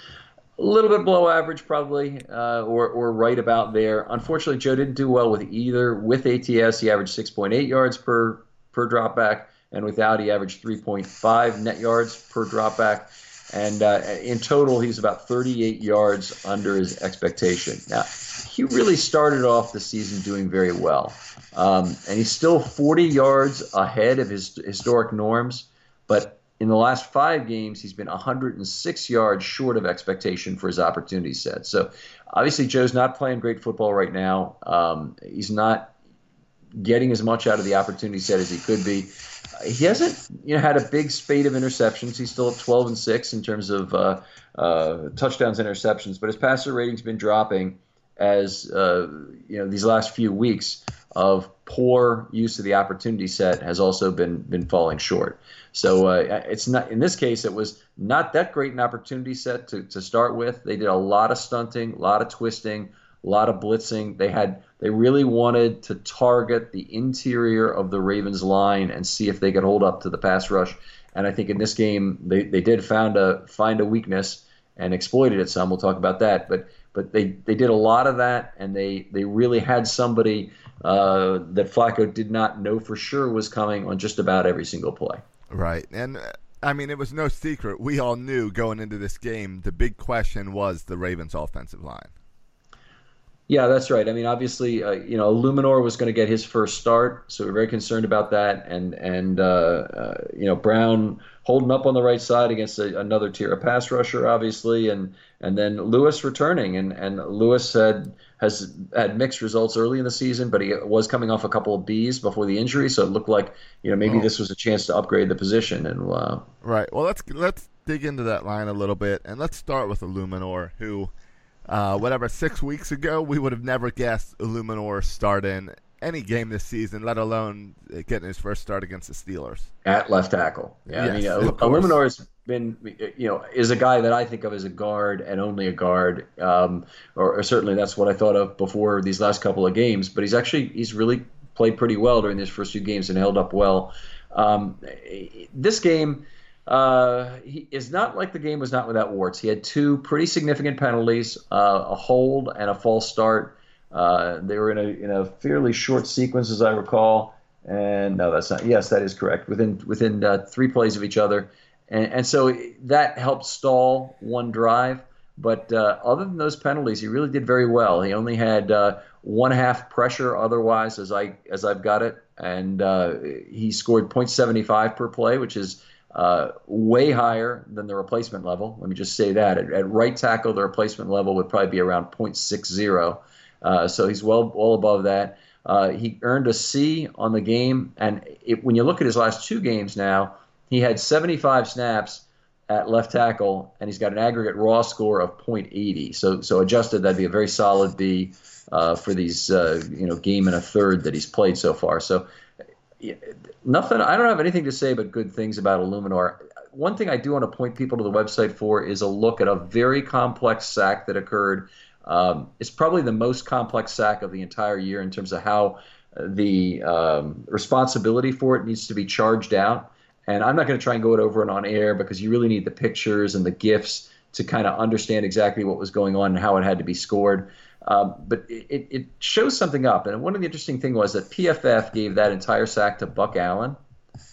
A little bit below average, probably, uh, or or right about there. Unfortunately, Joe didn't do well with either. With ATS, he averaged 6.8 yards per per dropback, and without, he averaged 3.5 net yards per dropback. And uh, in total, he's about 38 yards under his expectation. Now, he really started off the season doing very well, um, and he's still 40 yards ahead of his historic norms, but in the last five games, he's been 106 yards short of expectation for his opportunity set. So obviously, Joe's not playing great football right now. Um, he's not getting as much out of the opportunity set as he could be. He hasn't, you know, had a big spate of interceptions. He's still at 12 and six in terms of uh, uh, touchdowns, interceptions, but his passer rating's been dropping. as uh, you know these last few weeks of poor use of the opportunity set has also been been falling short. So uh, it's not in this case it was not that great an opportunity set to, to start with. They did a lot of stunting, a lot of twisting, a lot of blitzing. They had they really wanted to target the interior of the Ravens line and see if they could hold up to the pass rush. And I think in this game they, they did found a find a weakness and exploited it some. We'll talk about that. But but they, they did a lot of that and they, they really had somebody uh, that Flacco did not know for sure was coming on just about every single play. Right. And uh, I mean, it was no secret. We all knew going into this game the big question was the Ravens' offensive line. Yeah, that's right. I mean, obviously, uh, you know, Eluemunor was going to get his first start, so we're very concerned about that. And and uh, uh, you know, Brown holding up on the right side against a, another tier of pass rusher, obviously, and and then Lewis returning, and and Lewis had has had mixed results early in the season, but he was coming off a couple of B's before the injury, so it looked like you know maybe oh. this was a chance to upgrade the position. And uh, right, well, let's let's dig into that line a little bit, and let's start with Eluemunor, who uh, whatever, six weeks ago, we would have never guessed Eluemunor starting any game this season, let alone getting his first start against the Steelers. At left tackle. Yeah, yes, I mean, Eluemunor has been, you know, is a guy that I think of as a guard and only a guard, um, or, or, certainly that's what I thought of before these last couple of games. But he's actually he's really played pretty well during these first few games and held up well. Um, this game uh, he is not like the game was not without warts. He had two pretty significant penalties, uh, a hold and a false start. Uh, they were in a in a fairly short sequence, as I recall. And no, that's not. Yes, that is correct. Within within uh, three plays of each other, and, and so that helped stall one drive. But uh, other than those penalties, he really did very well. He only had uh, one half pressure otherwise, as I as I've got it, and he scored 0.75 per play, which is uh, way higher than the replacement level. Let me just say that. At, at, right tackle, the replacement level would probably be around 0.60. Uh, so he's well, well above that. Uh, he earned a C on the game. And it, when you look at his last two games now, he had 75 snaps at left tackle, and he's got an aggregate raw score of 0.80. So, so adjusted, that'd be a very solid B uh, for these, uh, you know, game and a third that he's played so far. So nothing. I don't have anything to say but good things about Eluemunor One thing I do want to point people to the website for is a look at a very complex sack that occurred. Um, it's probably the most complex sack of the entire year in terms of how the um, responsibility for it needs to be charged out. And I'm not going to try and go it over and on air because you really need the pictures and the gifs to kind of understand exactly what was going on and how it had to be scored. Um, but it, it shows something up. And one of the interesting things was that PFF gave that entire sack to Buck Allen.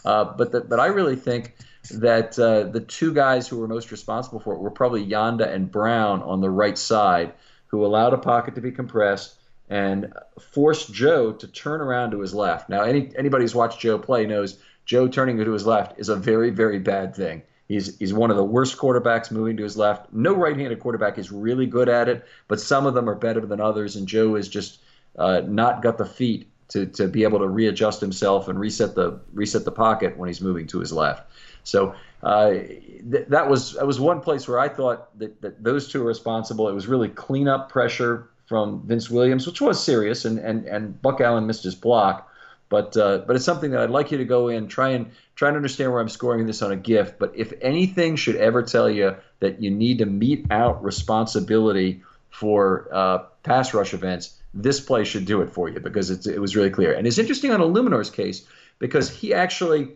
Uh, but the, but I really think that uh, the two guys who were most responsible for it were probably Yanda and Brown on the right side, who allowed a pocket to be compressed and forced Joe to turn around to his left. Now, any anybody who's watched Joe play knows Joe turning to his left is a very very bad thing. He's he's one of the worst quarterbacks moving to his left. No right-handed quarterback is really good at it, but some of them are better than others. And Joe has just uh, not got the feet to, to be able to readjust himself and reset the reset the pocket when he's moving to his left. So uh, th- that was that was one place where I thought that, that those two are responsible. It was really cleanup pressure from Vince Williams, which was serious, and and and Buck Allen missed his block. But uh, but it's something that I'd like you to go in, try and try and understand where I'm scoring this on a gift. But if anything should ever tell you that you need to mete out responsibility for uh, pass rush events, this play should do it for you because it was really clear. And it's interesting on Eluemunor's case because he actually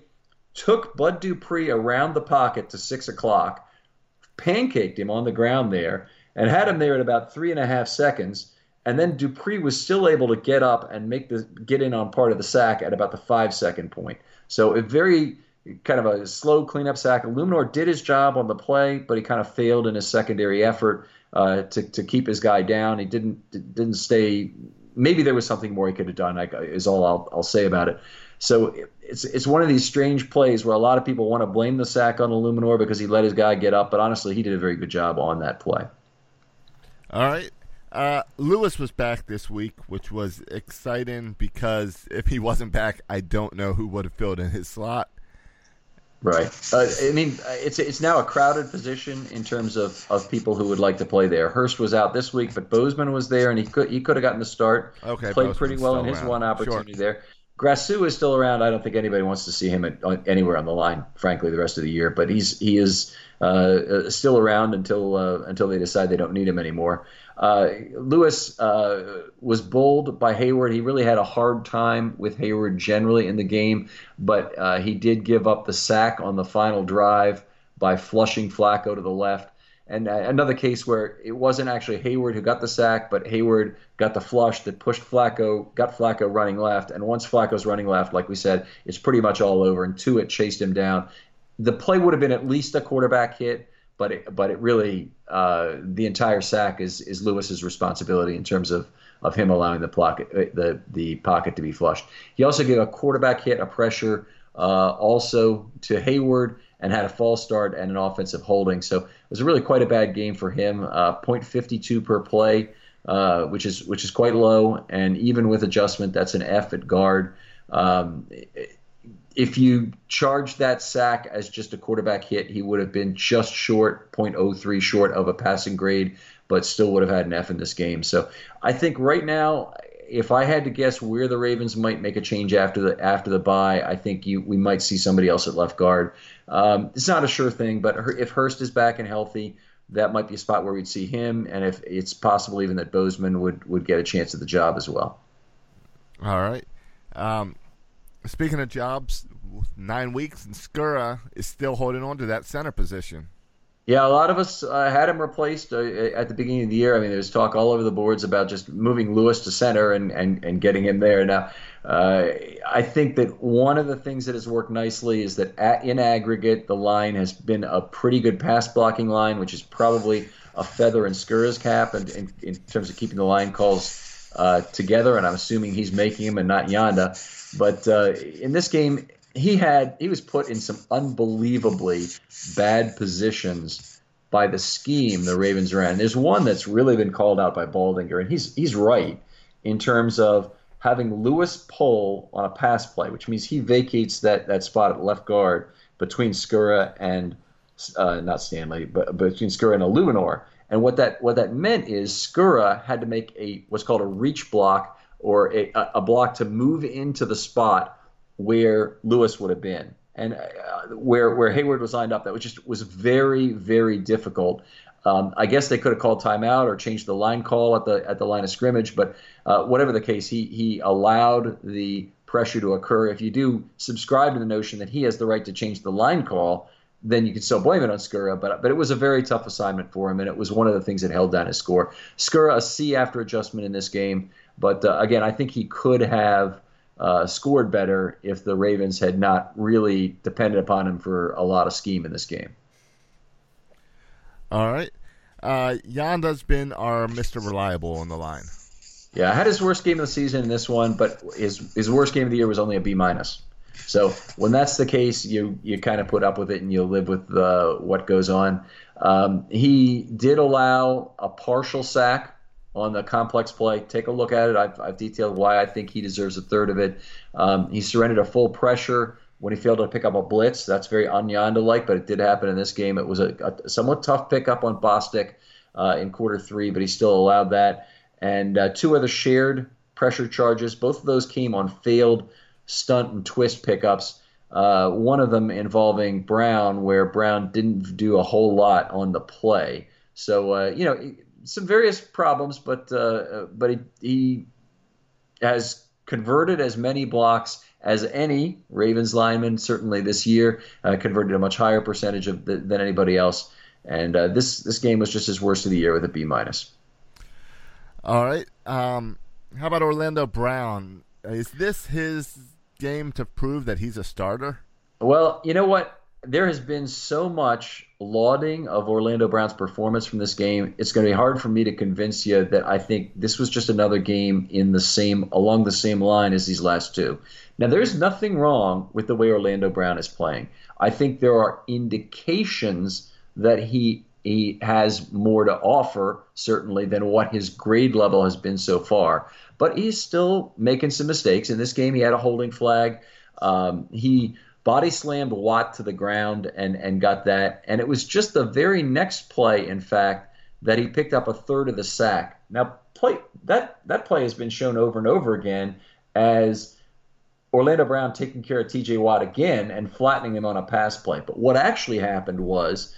took Bud Dupree around the pocket to six o'clock, pancaked him on the ground there, and had him there at about three and a half seconds and then Dupree was still able to get up and make the get in on part of the sack at about the five second point. So a very kind of a slow cleanup sack. Eluemunor did his job on the play, but he kind of failed in his secondary effort uh, to to keep his guy down. He didn't didn't stay. Maybe there was something more he could have done. is all I'll I'll say about it. So it's it's one of these strange plays where a lot of people want to blame the sack on Eluemunor because he let his guy get up, but honestly, he did a very good job on that play. All right, uh, Lewis was back this week, which was exciting because if he wasn't back, I don't know who would have filled in his slot. Right. Uh, I mean, it's it's now a crowded position in terms of, of people who would like to play there. Hurst was out this week, but Bozeman was there, and he could he could have gotten the start. Okay, played Bozeman's pretty well in his one opportunity Sure. there. Grasu is still around. I don't think anybody wants to see him at, anywhere on the line, frankly, the rest of the year. But he's he is uh, uh, still around until uh, until they decide they don't need him anymore. Uh, Lewis uh, was bowled by Heyward. He really had a hard time with Heyward generally in the game, but uh, he did give up the sack on the final drive by flushing Flacco to the left. And uh, another case where it wasn't actually Heyward who got the sack, but Heyward got the flush that pushed Flacco, got Flacco running left. And once Flacco's running left, like we said, it's pretty much all over. And Tuitt chased him down. The play would have been at least a quarterback hit, but it, but it really uh, the entire sack is is Lewis's responsibility in terms of of him allowing the pocket uh, the the pocket to be flushed. He also gave a quarterback hit, a pressure, uh, also to Heyward, and had a false start and an offensive holding. So it was really quite a bad game for him. Uh, 0.52 per play, uh, which is which is quite low, and even with adjustment, that's an F at guard. Um, if you charge that sack as just a quarterback hit, he would have been just short, 0.03 short of a passing grade, but still would have had an F in this game. So I think right now, if I had to guess where the Ravens might make a change after the after the bye, I think you we might see somebody else at left guard. Um, it's not a sure thing, but if Hurst is back and healthy, that might be a spot where we'd see him, and if it's possible even that Bozeman would would get a chance at the job as well. All right. Um, speaking of jobs, nine weeks, and Skura is still holding on to that center position. Yeah, a lot of us uh, had him replaced uh, at the beginning of the year. I mean, there's talk all over the boards about just moving Lewis to center and, and, and getting him there. Now, uh, I think that one of the things that has worked nicely is that at, in aggregate, the line has been a pretty good pass blocking line, which is probably a feather in Skura's cap and, in in terms of keeping the line calls uh, together. And I'm assuming he's making them and not Yanda. But uh, in this game, he had he was put in some unbelievably bad positions by the scheme the Ravens ran. There's one that's really been called out by Baldinger, and he's he's right in terms of having Lewis pull on a pass play, which means he vacates that that spot at left guard between Skura and uh, not Stanley, but between Skura and Eluemunor. And what that what that meant is Skura had to make a what's called a reach block or a, a block to move into the spot where Lewis would have been, and uh, where where Heyward was lined up. That was just was very very difficult. Um, I guess they could have called timeout or changed the line call at the at the line of scrimmage, but uh, whatever the case, he he allowed the pressure to occur. If you do subscribe to the notion that he has the right to change the line call, then you can still blame it on Skura. But but it was a very tough assignment for him, and it was one of the things that held down his score. Skura a C after adjustment in this game, but uh, again, I think he could have uh, scored better if the Ravens had not really depended upon him for a lot of scheme in this game. All right. Uh, Yanda's been our Mr. Reliable on the line. Yeah, I had his worst game of the season in this one, but his his worst game of the year was only a B minus. So when that's the case, you you kind of put up with it and you live with uh, what goes on. Um, he did allow a partial sack on the complex play. Take a look at it. I've, I've detailed why I think he deserves a third of it. Um, he surrendered a full pressure when he failed to pick up a blitz. That's very Anyanda like, but it did happen in this game. It was a, a somewhat tough pickup on Bostic uh, in quarter three, but he still allowed that. And uh, two other shared pressure charges. Both of those came on failed stunt and twist pickups. Uh, one of them involving Brown, where Brown didn't do a whole lot on the play. So uh, you know some various problems, but uh, but he, he has converted as many blocks as any Ravens lineman certainly this year. Uh, converted a much higher percentage of the, than anybody else. And uh, this this game was just his worst of the year with a B minus. All right. Um, how about Orlando Brown? Is this his game to prove that he's a starter? Well, you know what? There has been so much lauding of Orlando Brown's performance from this game. It's going to be hard for me to convince you that I think this was just another game in the same along the same line as these last two. Now, there's nothing wrong with the way Orlando Brown is playing. I think there are indications that he he has more to offer certainly than what his grade level has been so far. But he's still making some mistakes. In this game, he had a holding flag. Um, he body slammed Watt to the ground and and got that. And it was just the very next play, in fact, that he picked up a third of the sack. Now, play that that play has been shown over and over again as Orlando Brown taking care of T.J. Watt again and flattening him on a pass play. But what actually happened was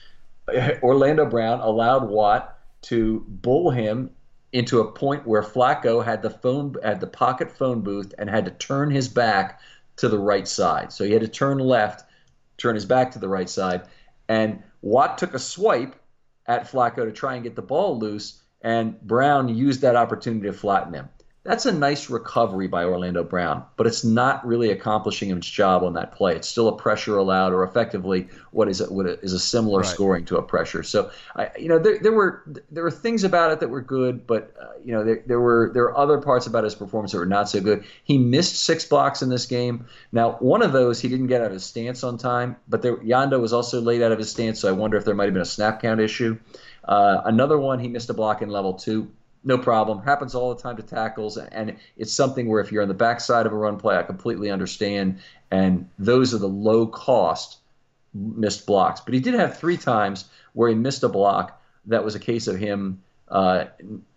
Orlando Brown allowed Watt to bull him into a point where Flacco had the phone had the pocket phone booth and had to turn his back to the right side. So he had to turn left, turn his back to the right side, and Watt took a swipe at Flacco to try and get the ball loose, and Brown used that opportunity to flatten him. That's a nice recovery by Orlando Brown, but it's not really accomplishing its job on that play. It's still a pressure allowed, or effectively what is a, what is a similar right. scoring to a pressure. So, I, you know, there, there were there were things about it that were good, but uh, you know, there, there were there were other parts about his performance that were not so good. He missed six blocks in this game. Now, one of those he didn't get out of his stance on time, but there, Yanda was also late out of his stance, so I wonder if there might have been a snap count issue. Uh, another one, he missed a block in level two no problem. Happens all the time to tackles, and it's something where if you're on the backside of a run play, I completely understand. And those are the low cost missed blocks. But he did have three times where he missed a block that was a case of him uh,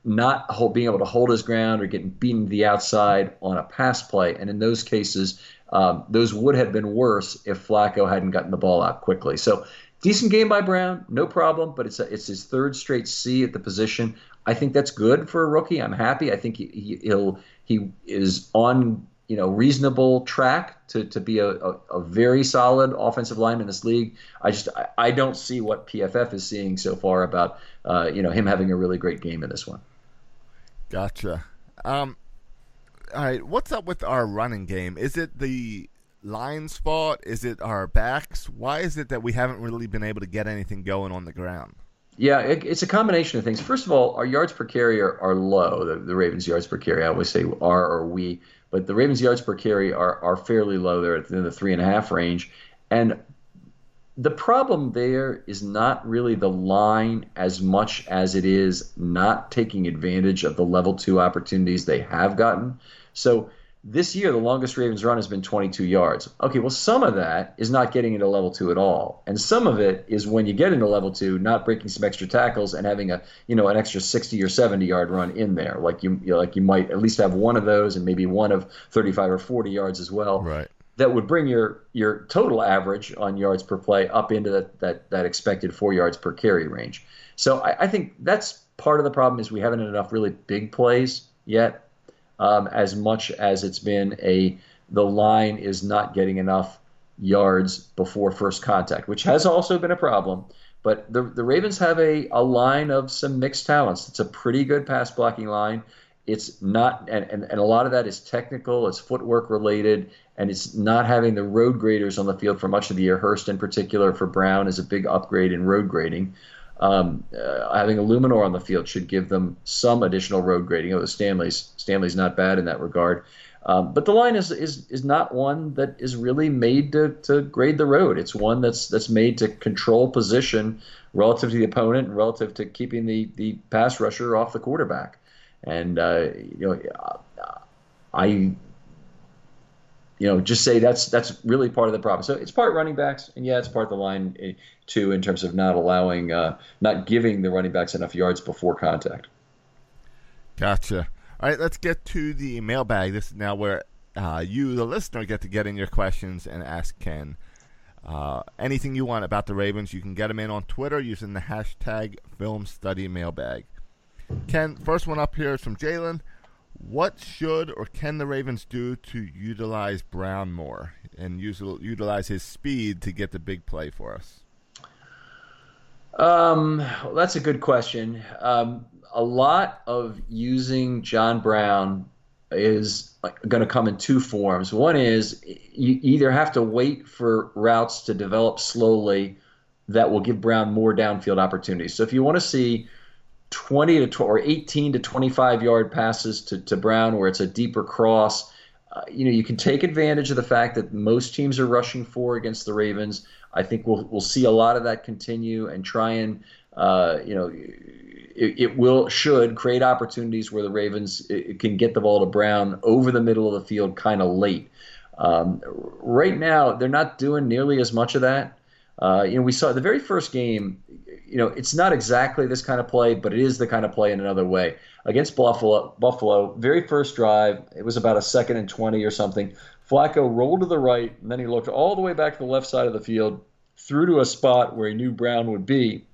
not hold, being able to hold his ground or getting beaten to the outside on a pass play. And in those cases, um, those would have been worse if Flacco hadn't gotten the ball out quickly. So decent game by Brown, no problem. But it's a, it's his third straight C at the position. I think that's good for a rookie. I'm happy. I think he, will he is on you know reasonable track to, to be a, a, a, very solid offensive line in this league. I just I, I don't see what PFF is seeing so far about uh, you know him having a really great game in this one. Gotcha. Um, all right, what's up with our running game? Is it the line's fault? Is it our backs? Why is it that we haven't really been able to get anything going on the ground? Yeah, it, it's a combination of things. First of all, our yards per carry are, are low. The, the, Ravens' yards per carry, I always say are or we, but the Ravens' yards per carry are, are fairly low. They're in the three and a half range. And the problem there is not really the line as much as it is not taking advantage of the level two opportunities they have gotten. So this year, the longest Ravens run has been 22 yards. Okay, well, some of that is not getting into level two at all, and some of it is when you get into level two, not breaking some extra tackles and having a you know an extra 60 or 70 yard run in there. Like you, you know, like you might at least have one of those, and maybe one of 35 or 40 yards as well. Right. That would bring your your total average on yards per play up into that that, that expected four yards per carry range. So I, I think that's part of the problem is we haven't had enough really big plays yet um, as much as it's been a the line is not getting enough yards before first contact, which has also been a problem. But the, the Ravens have a, a line of some mixed talents. It's a pretty good pass blocking line. It's not, and, and, and a lot of that is technical, it's footwork related, and it's not having the road graders on the field for much of the year. Hurst, in particular, for Brown, is a big upgrade in road grading um, uh, having Eluemunor on the field should give them some additional road grading. Although Stanley's Stanley's not bad in that regard. Um, but the line is, is is not one that is really made to, to grade the road. It's one that's that's made to control position relative to the opponent and relative to keeping the, the pass rusher off the quarterback. And uh, you know, I you know, just say that's that's really part of the problem. So it's part running backs, and yeah, it's part of the line eh, too in terms of not allowing, uh, not giving the running backs enough yards before contact. Gotcha. All right, let's get to the mailbag. This is now where uh, you, the listener, get to get in your questions and ask Ken uh, anything you want about the Ravens. You can get them in on Twitter using the hashtag Film Study Mailbag. Ken, first one up here is from Jalen. What should or can the Ravens do to utilize Brown more and use, utilize his speed to get the big play for us? Um, well, that's a good question. Um, a lot of using John Brown is going to come in two forms. One is you either have to wait for routes to develop slowly that will give Brown more downfield opportunities. So if you want to see 20 to or 18 to 25 yard passes to, to Brown where it's a deeper cross. Uh, you know, you can take advantage of the fact that most teams are rushing four against the Ravens. I think we'll we'll see a lot of that continue and try and uh, you know it, it, will should create opportunities where the Ravens can get the ball to Brown over the middle of the field kind of late. Um, right now, they're not doing nearly as much of that. Uh, you know, we saw the very first game. You know, it's not exactly this kind of play, but it is the kind of play in another way against Buffalo. Buffalo, very first drive, it was about a second and twenty or something. Flacco rolled to the right, and then he looked all the way back to the left side of the field, through to a spot where he knew Brown would be,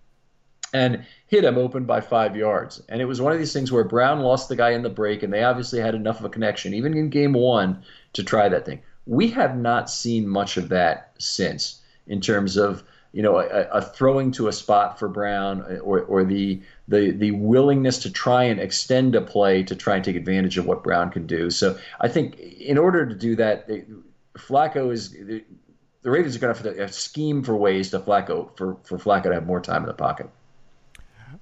and hit him open by five yards. And it was one of these things where Brown lost the guy in the break, and they obviously had enough of a connection, even in game one, to try that thing. We have not seen much of that since in terms of you know a, a throwing to a spot for Brown or, or the the the willingness to try and extend a play to try and take advantage of what Brown can do. So I think in order to do that, Flacco is the Ravens are going to have to scheme for ways to Flacco for for Flacco to have more time in the pocket.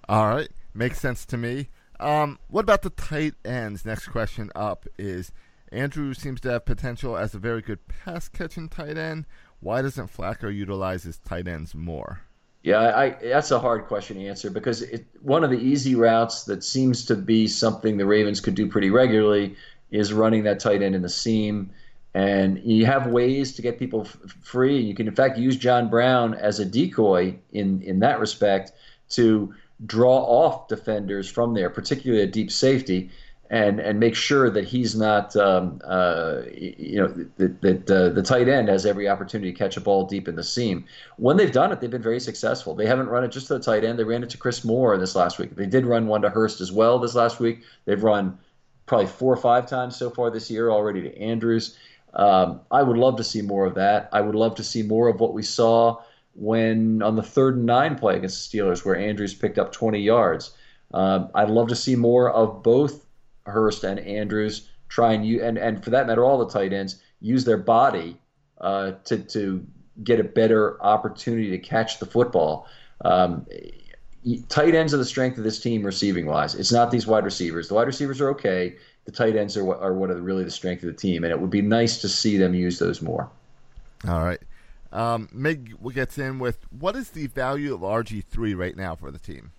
All right, makes sense to me. Um, what about the tight ends? Next question up is Andrew seems to have potential as a very good pass catching tight end. Why doesn't Flacco utilize his tight ends more? Yeah, I, that's a hard question to answer because it, one of the easy routes that seems to be something the Ravens could do pretty regularly is running that tight end in the seam. And you have ways to get people f- free. You can, in fact, use John Brown as a decoy in, in that respect to draw off defenders from there, particularly a deep safety and and make sure that he's not um, uh, you know that, that uh, the tight end has every opportunity to catch a ball deep in the seam. When they've done it, they've been very successful. They haven't run it just to the tight end. They ran it to Chris Moore this last week. They did run one to Hurst as well this last week. They've run probably four or five times so far this year already to Andrews. Um, I would love to see more of that. I would love to see more of what we saw when on the third and nine play against the Steelers, where Andrews picked up 20 yards. Um, I'd love to see more of both Hurst and Andrews try and you and, and for that matter, all the tight ends use their body uh, to to get a better opportunity to catch the football. Um, tight ends are the strength of this team receiving wise. It's not these wide receivers. The wide receivers are okay. The tight ends are what are what are really the strength of the team, and it would be nice to see them use those more. All right. Um, Meg gets in with what is the value of RG three right now for the team?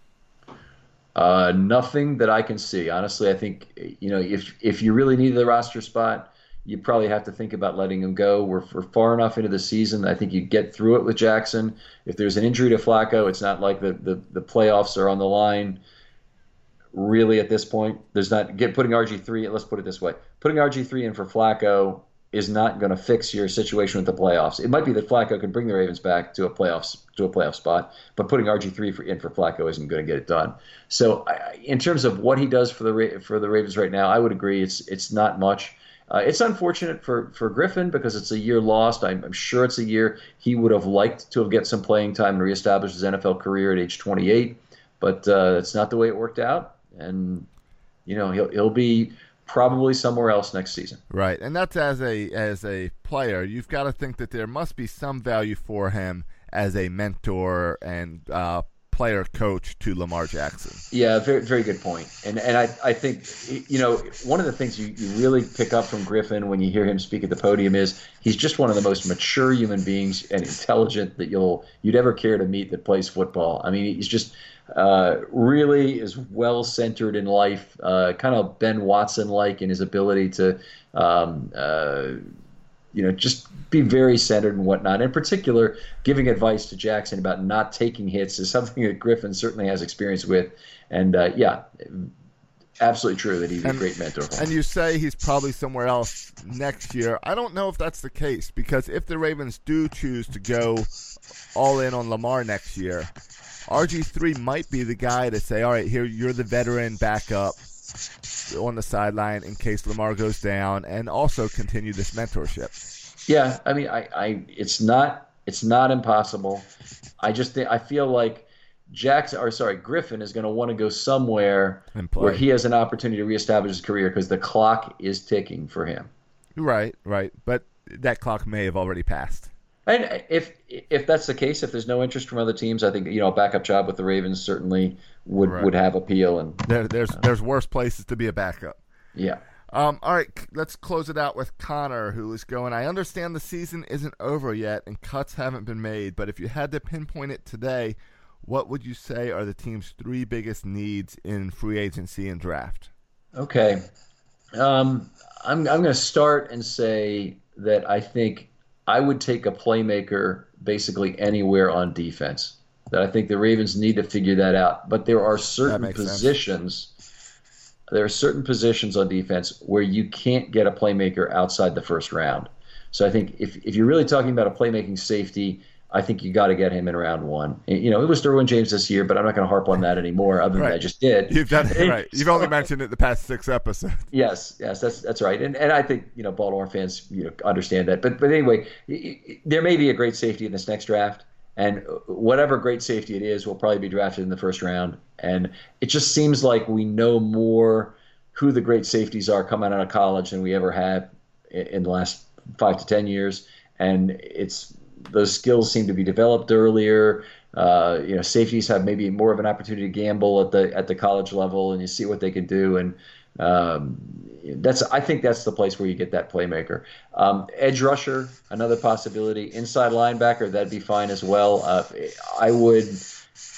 Uh, nothing that I can see. Honestly, I think you know if if you really need the roster spot, you probably have to think about letting him go. We're, we're far enough into the season. I think you get through it with Jackson. If there's an injury to Flacco, it's not like the, the, the playoffs are on the line. Really, at this point, there's not get putting RG three. Let's put it this way: putting RG three in for Flacco is not going to fix your situation with the playoffs. It might be that Flacco can bring the Ravens back to a playoffs to a playoff spot, but putting RG three in for Flacco isn't going to get it done. So, I, in terms of what he does for the for the Ravens right now, I would agree it's it's not much. Uh, it's unfortunate for, for Griffin because it's a year lost. I'm, I'm, sure it's a year he would have liked to have get some playing time and reestablish his NFL career at age 28, but uh, it's not the way it worked out. And you know he'll he'll be probably somewhere else next season. Right, and that's as a as a player, you've got to think that there must be some value for him as a mentor and uh, player coach to Lamar Jackson. Yeah, very very good point. And and I, I think you know one of the things you, you really pick up from Griffin when you hear him speak at the podium is he's just one of the most mature human beings and intelligent that you'll you'd ever care to meet that plays football. I mean, he's just uh, really is well centered in life, uh, kind of Ben Watson like in his ability to, um, uh, you know, just be very centered and whatnot. In particular, giving advice to Jackson about not taking hits is something that Griffin certainly has experience with. And uh, yeah, absolutely true that he's and, a great mentor. And you say he's probably somewhere else next year. I don't know if that's the case because if the Ravens do choose to go all in on Lamar next year, RG3 might be the guy to say, all right, here, you're the veteran backup on the sideline in case Lamar goes down and also continue this mentorship. Yeah, I mean, I, I it's not it's not impossible. I just think I feel like Jackson or sorry Griffin is going to want to go somewhere where he has an opportunity to reestablish his career because the clock is ticking for him. Right, right, but that clock may have already passed. And if if that's the case, if there's no interest from other teams, I think you know a backup job with the Ravens certainly would right. would have appeal. And there, there's uh, there's worse places to be a backup. Yeah. Um, all right, let's close it out with Connor, who is going. I understand the season isn't over yet and cuts haven't been made, but if you had to pinpoint it today, what would you say are the team's three biggest needs in free agency and draft? Okay, um, I'm I'm going to start and say that I think I would take a playmaker basically anywhere on defense. That I think the Ravens need to figure that out. But there are certain positions. Sense. There are certain positions on defense where you can't get a playmaker outside the first round. So I think if, if you're really talking about a playmaking safety, I think you got to get him in round one. You know, it was Derwin James this year, but I'm not going to harp on that anymore. Other than right. I just did. You've done it right. You've only mentioned it the past six episodes. Yes, yes, that's that's right. And and I think you know Baltimore fans you know understand that. But but anyway, there may be a great safety in this next draft, and whatever great safety it is will probably be drafted in the first round. And it just seems like we know more who the great safeties are coming out of college than we ever have in the last five to ten years. And it's those skills seem to be developed earlier. Uh, you know, safeties have maybe more of an opportunity to gamble at the at the college level, and you see what they can do. And um, that's I think that's the place where you get that playmaker. Um, edge rusher, another possibility. Inside linebacker, that'd be fine as well. Uh, I would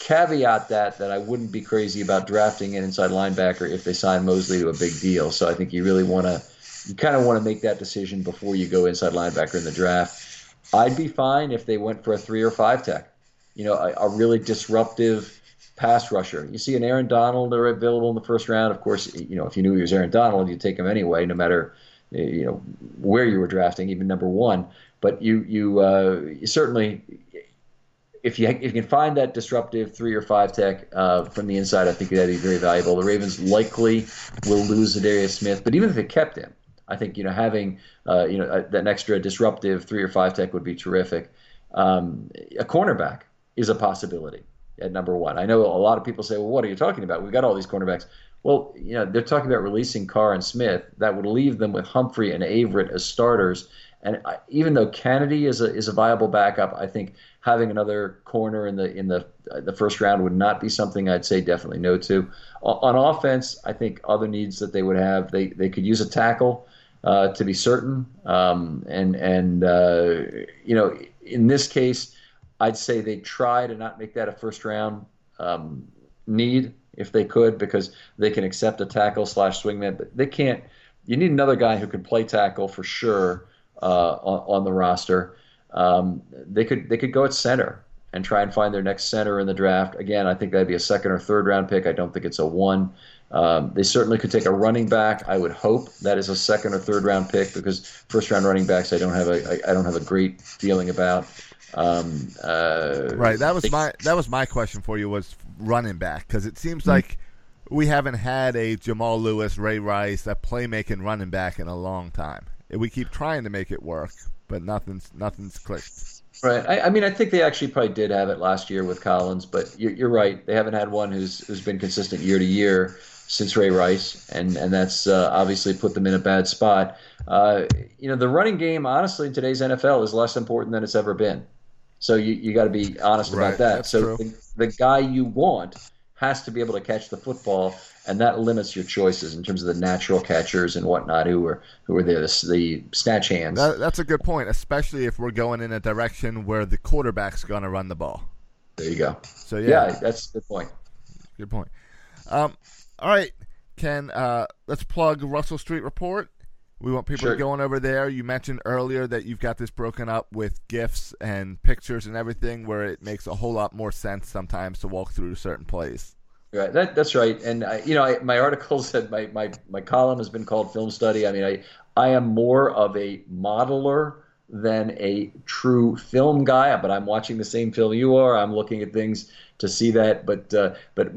caveat that that I wouldn't be crazy about drafting an inside linebacker if they sign Mosley to a big deal. So I think you really want to you kind of want to make that decision before you go inside linebacker in the draft. I'd be fine if they went for a three or five tech. You know, a, a really disruptive pass rusher. You see an Aaron Donald are available in the first round. Of course, you know if you knew he was Aaron Donald, you'd take him anyway, no matter you know where you were drafting, even number one. But you you, uh, you certainly if you if you can find that disruptive three or five tech uh, from the inside, I think that'd be very valuable. The Ravens likely will lose Za'Darius Smith, but even if they kept him, I think you know having uh, you know that extra disruptive three or five tech would be terrific. Um, a cornerback is a possibility at number one. I know a lot of people say, "Well, what are you talking about? We've got all these cornerbacks." Well, you know they're talking about releasing Carr and Smith. That would leave them with Humphrey and Averett as starters. And I, even though Kennedy is a is a viable backup, I think having another corner in the in the uh, the first round would not be something I'd say definitely no to. On offense, I think other needs that they would have, they they could use a tackle uh, to be certain. Um, and and uh, you know, in this case, I'd say they try to not make that a first round um, need if they could, because they can accept a tackle slash swingman, but they can't. You need another guy who can play tackle for sure uh, on, on, the roster. Um, they could they could go at center and try and find their next center in the draft. Again, I think that'd be a second or third round pick. I don't think it's a one. Um, they certainly could take a running back. I would hope that is a second or third round pick because first round running backs I don't have a I, I don't have a great feeling about. Um, uh, right. That was they, my that was my question for you was running back because it seems mm-hmm. like we haven't had a Jamal Lewis, Ray Rice, a playmaking running back in a long time. We keep trying to make it work, but nothing's nothing's clicked. Right. I, I, mean, I think they actually probably did have it last year with Collins, but you're, you're, right. They haven't had one who's who's been consistent year to year since Ray Rice, and and that's uh, obviously put them in a bad spot. Uh, you know, the running game, honestly, in today's NFL is less important than it's ever been. So you you got to be honest right, about that. So the, the guy you want has to be able to catch the football, and that limits your choices in terms of the natural catchers and whatnot who are who are there, the, the snatch hands. That, that's a good point, especially if we're going in a direction where the quarterback's going to run the ball. There you go. So yeah, yeah that's a good point. Good point. Um, all right, Ken, uh, let's plug Russell Street Report. We want people sure. to go on over there. You mentioned earlier that you've got this broken up with gifs and pictures and everything, where it makes a whole lot more sense sometimes to walk through a certain plays. Right, that, that's right. And I, you know, I, my article said my, my my column has been called film study. I mean, I I am more of a modeler than a true film guy, but I'm watching the same film you are. I'm looking at things to see that, but uh, but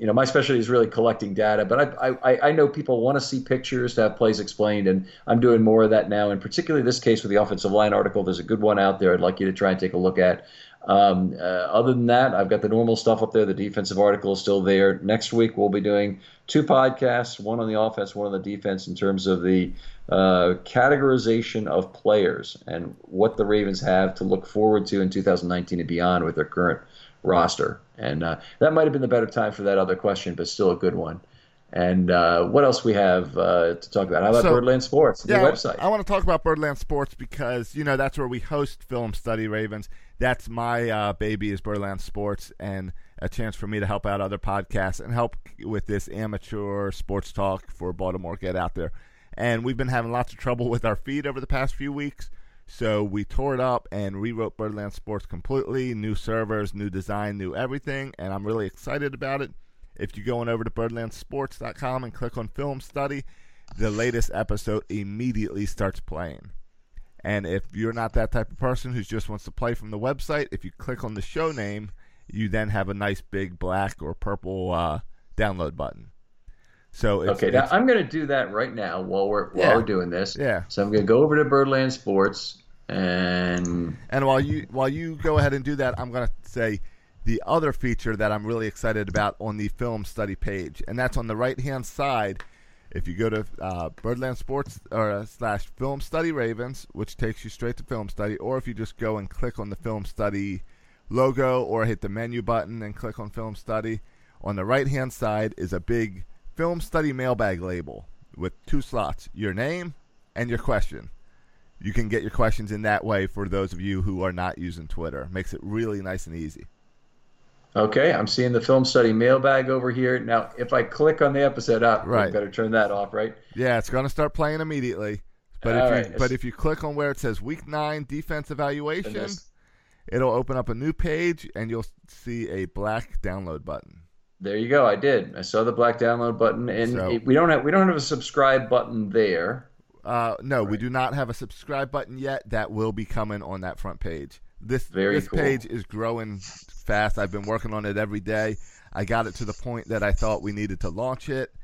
you know, my specialty is really collecting data. But I I, I know people want to see pictures to have plays explained, and I'm doing more of that now. And particularly this case with the offensive line article, there's a good one out there. I'd like you to try and take a look at. Um, uh, other than that, I've got the normal stuff up there. The defensive article is still there. Next week, we'll be doing two podcasts one on the offense, one on the defense, in terms of the uh, categorization of players and what the Ravens have to look forward to in 2019 and beyond with their current roster. And uh, that might have been the better time for that other question, but still a good one. And uh, what else we have uh, to talk about? How about so, Birdland Sports, the yeah, website? I want to talk about Birdland Sports because you know that's where we host Film Study Ravens. That's my uh, baby is Birdland Sports, and a chance for me to help out other podcasts and help with this amateur sports talk for Baltimore. Get out there, and we've been having lots of trouble with our feed over the past few weeks. So we tore it up and rewrote Birdland Sports completely. New servers, new design, new everything, and I'm really excited about it. If you go on over to birdlandsports.com and click on Film Study, the latest episode immediately starts playing. And if you're not that type of person who just wants to play from the website, if you click on the show name, you then have a nice big black or purple uh, download button. So it's, okay, now I'm going to do that right now while we're while Yeah. we're doing this. Yeah. So I'm going to go over to Birdland Sports and And while you while you go ahead and do that, I'm going to say the other feature that I'm really excited about on the film study page, and that's on the right hand side. If you go to uh, Birdland Sports or uh, slash Film Study Ravens, which takes you straight to Film Study, or if you just go and click on the Film Study logo or hit the menu button and click on Film Study, on the right hand side is a big Film Study mailbag label with two slots: your name and your question. You can get your questions in that way for those of you who are not using Twitter. Makes it really nice and easy. okay, I'm seeing the film study mailbag over here. Now, if I click on the episode up, Right. I better turn that off, right? Yeah, it's going to start playing immediately. But All if right, you but if you click on where it says Week Nine Defense Evaluation, it'll open up a new page and you'll see a black download button. There you go. I did. I saw the black download button, and So- it- we don't have we don't have a subscribe button there. Uh, no, we do not have a subscribe button yet. That will be coming on that front page. This Very this cool. page is growing fast. I've been working on it every day. I got it to the point that I thought we needed to launch it,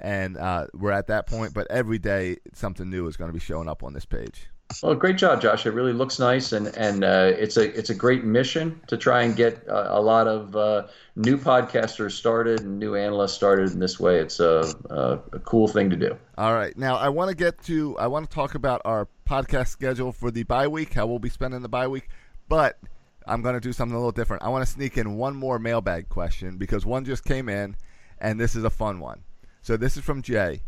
and uh, we're at that point. But every day, something new is going to be showing up on this page. Well, great job, Josh. It really looks nice, and and uh, it's a it's a great mission to try and get a, a lot of uh, new podcasters started and new analysts started in this way. It's a, a, a cool thing to do. All right, now I want to get to I want to talk about our podcast schedule for the bye week, how we'll be spending the bye week, but I'm going to do something a little different. I want to sneak in one more mailbag question because one just came in, and this is a fun one. So this is from Jay.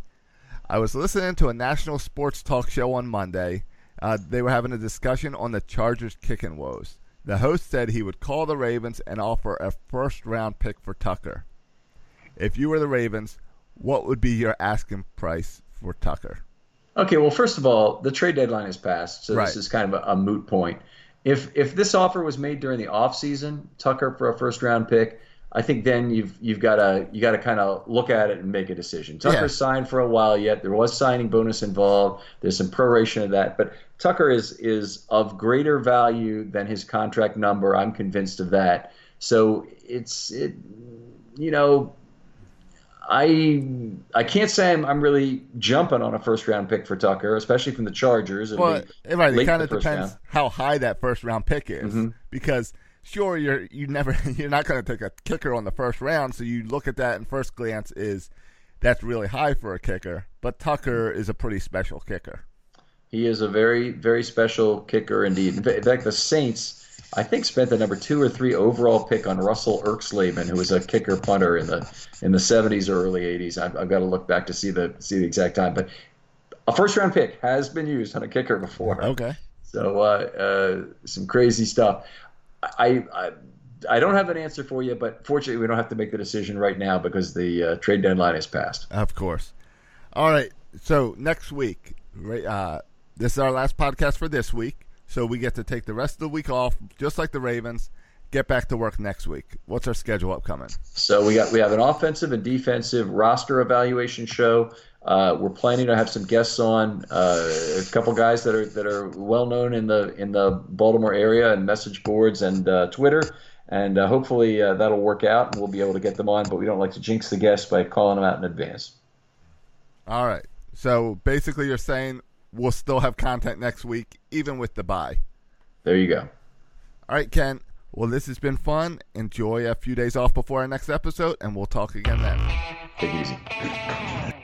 I was listening to a national sports talk show on Monday. Uh, they were having a discussion on the Chargers kicking woes. The host said he would call the Ravens and offer a first round pick for Tucker. If you were the Ravens, what would be your asking price for Tucker? Okay, well, first of all, the trade deadline has passed, so Right. this is kind of a, a moot point. If if this offer was made during the offseason, Tucker for a first round pick, I think then you've you've got to you got to kind of look at it and make a decision. Tucker's Yeah. signed for a while yet. There was signing bonus involved. There's some proration of that, but Tucker is is of greater value than his contract number. I'm convinced of that. So it's it, you know, I I can't say I'm, I'm really jumping on a first round pick for Tucker, especially from the Chargers. It'll Well, right, it kind of depends round. how high that first round pick is, Mhm. because sure you're you never you're not going to take a kicker on the first round, so you look at that and first glance is that's really high for a kicker, but Tucker is a pretty special kicker. He is a very very special kicker indeed. In fact, the Saints. I think spent the number two or three overall pick on Russell Erxleben, who was a kicker punter in the in the 70s or early 80s. I've, I've got to look back to see the see the exact time, but a first round pick has been used on a kicker before. Okay. So uh, uh, some crazy stuff. I, I I don't have an answer for you, but fortunately we don't have to make the decision right now because the uh, trade deadline is passed. Of course. All right. So next week, right, uh, this is our last podcast for this week. So we get to take the rest of the week off, just like the Ravens. Get back to work next week. What's our schedule upcoming? So we got we have an offensive and defensive roster evaluation show. Uh, we're planning to have some guests on, uh, a couple guys that are that are well known in the in the Baltimore area and message boards and uh, Twitter, and uh, hopefully uh, that'll work out and we'll be able to get them on. But we don't like to jinx the guests by calling them out in advance. All right. So basically, you're saying we'll still have content next week, even with the bye. There you go. All right, Ken. Well, this has been fun. Enjoy a few days off before our next episode, and we'll talk again then. Take it easy.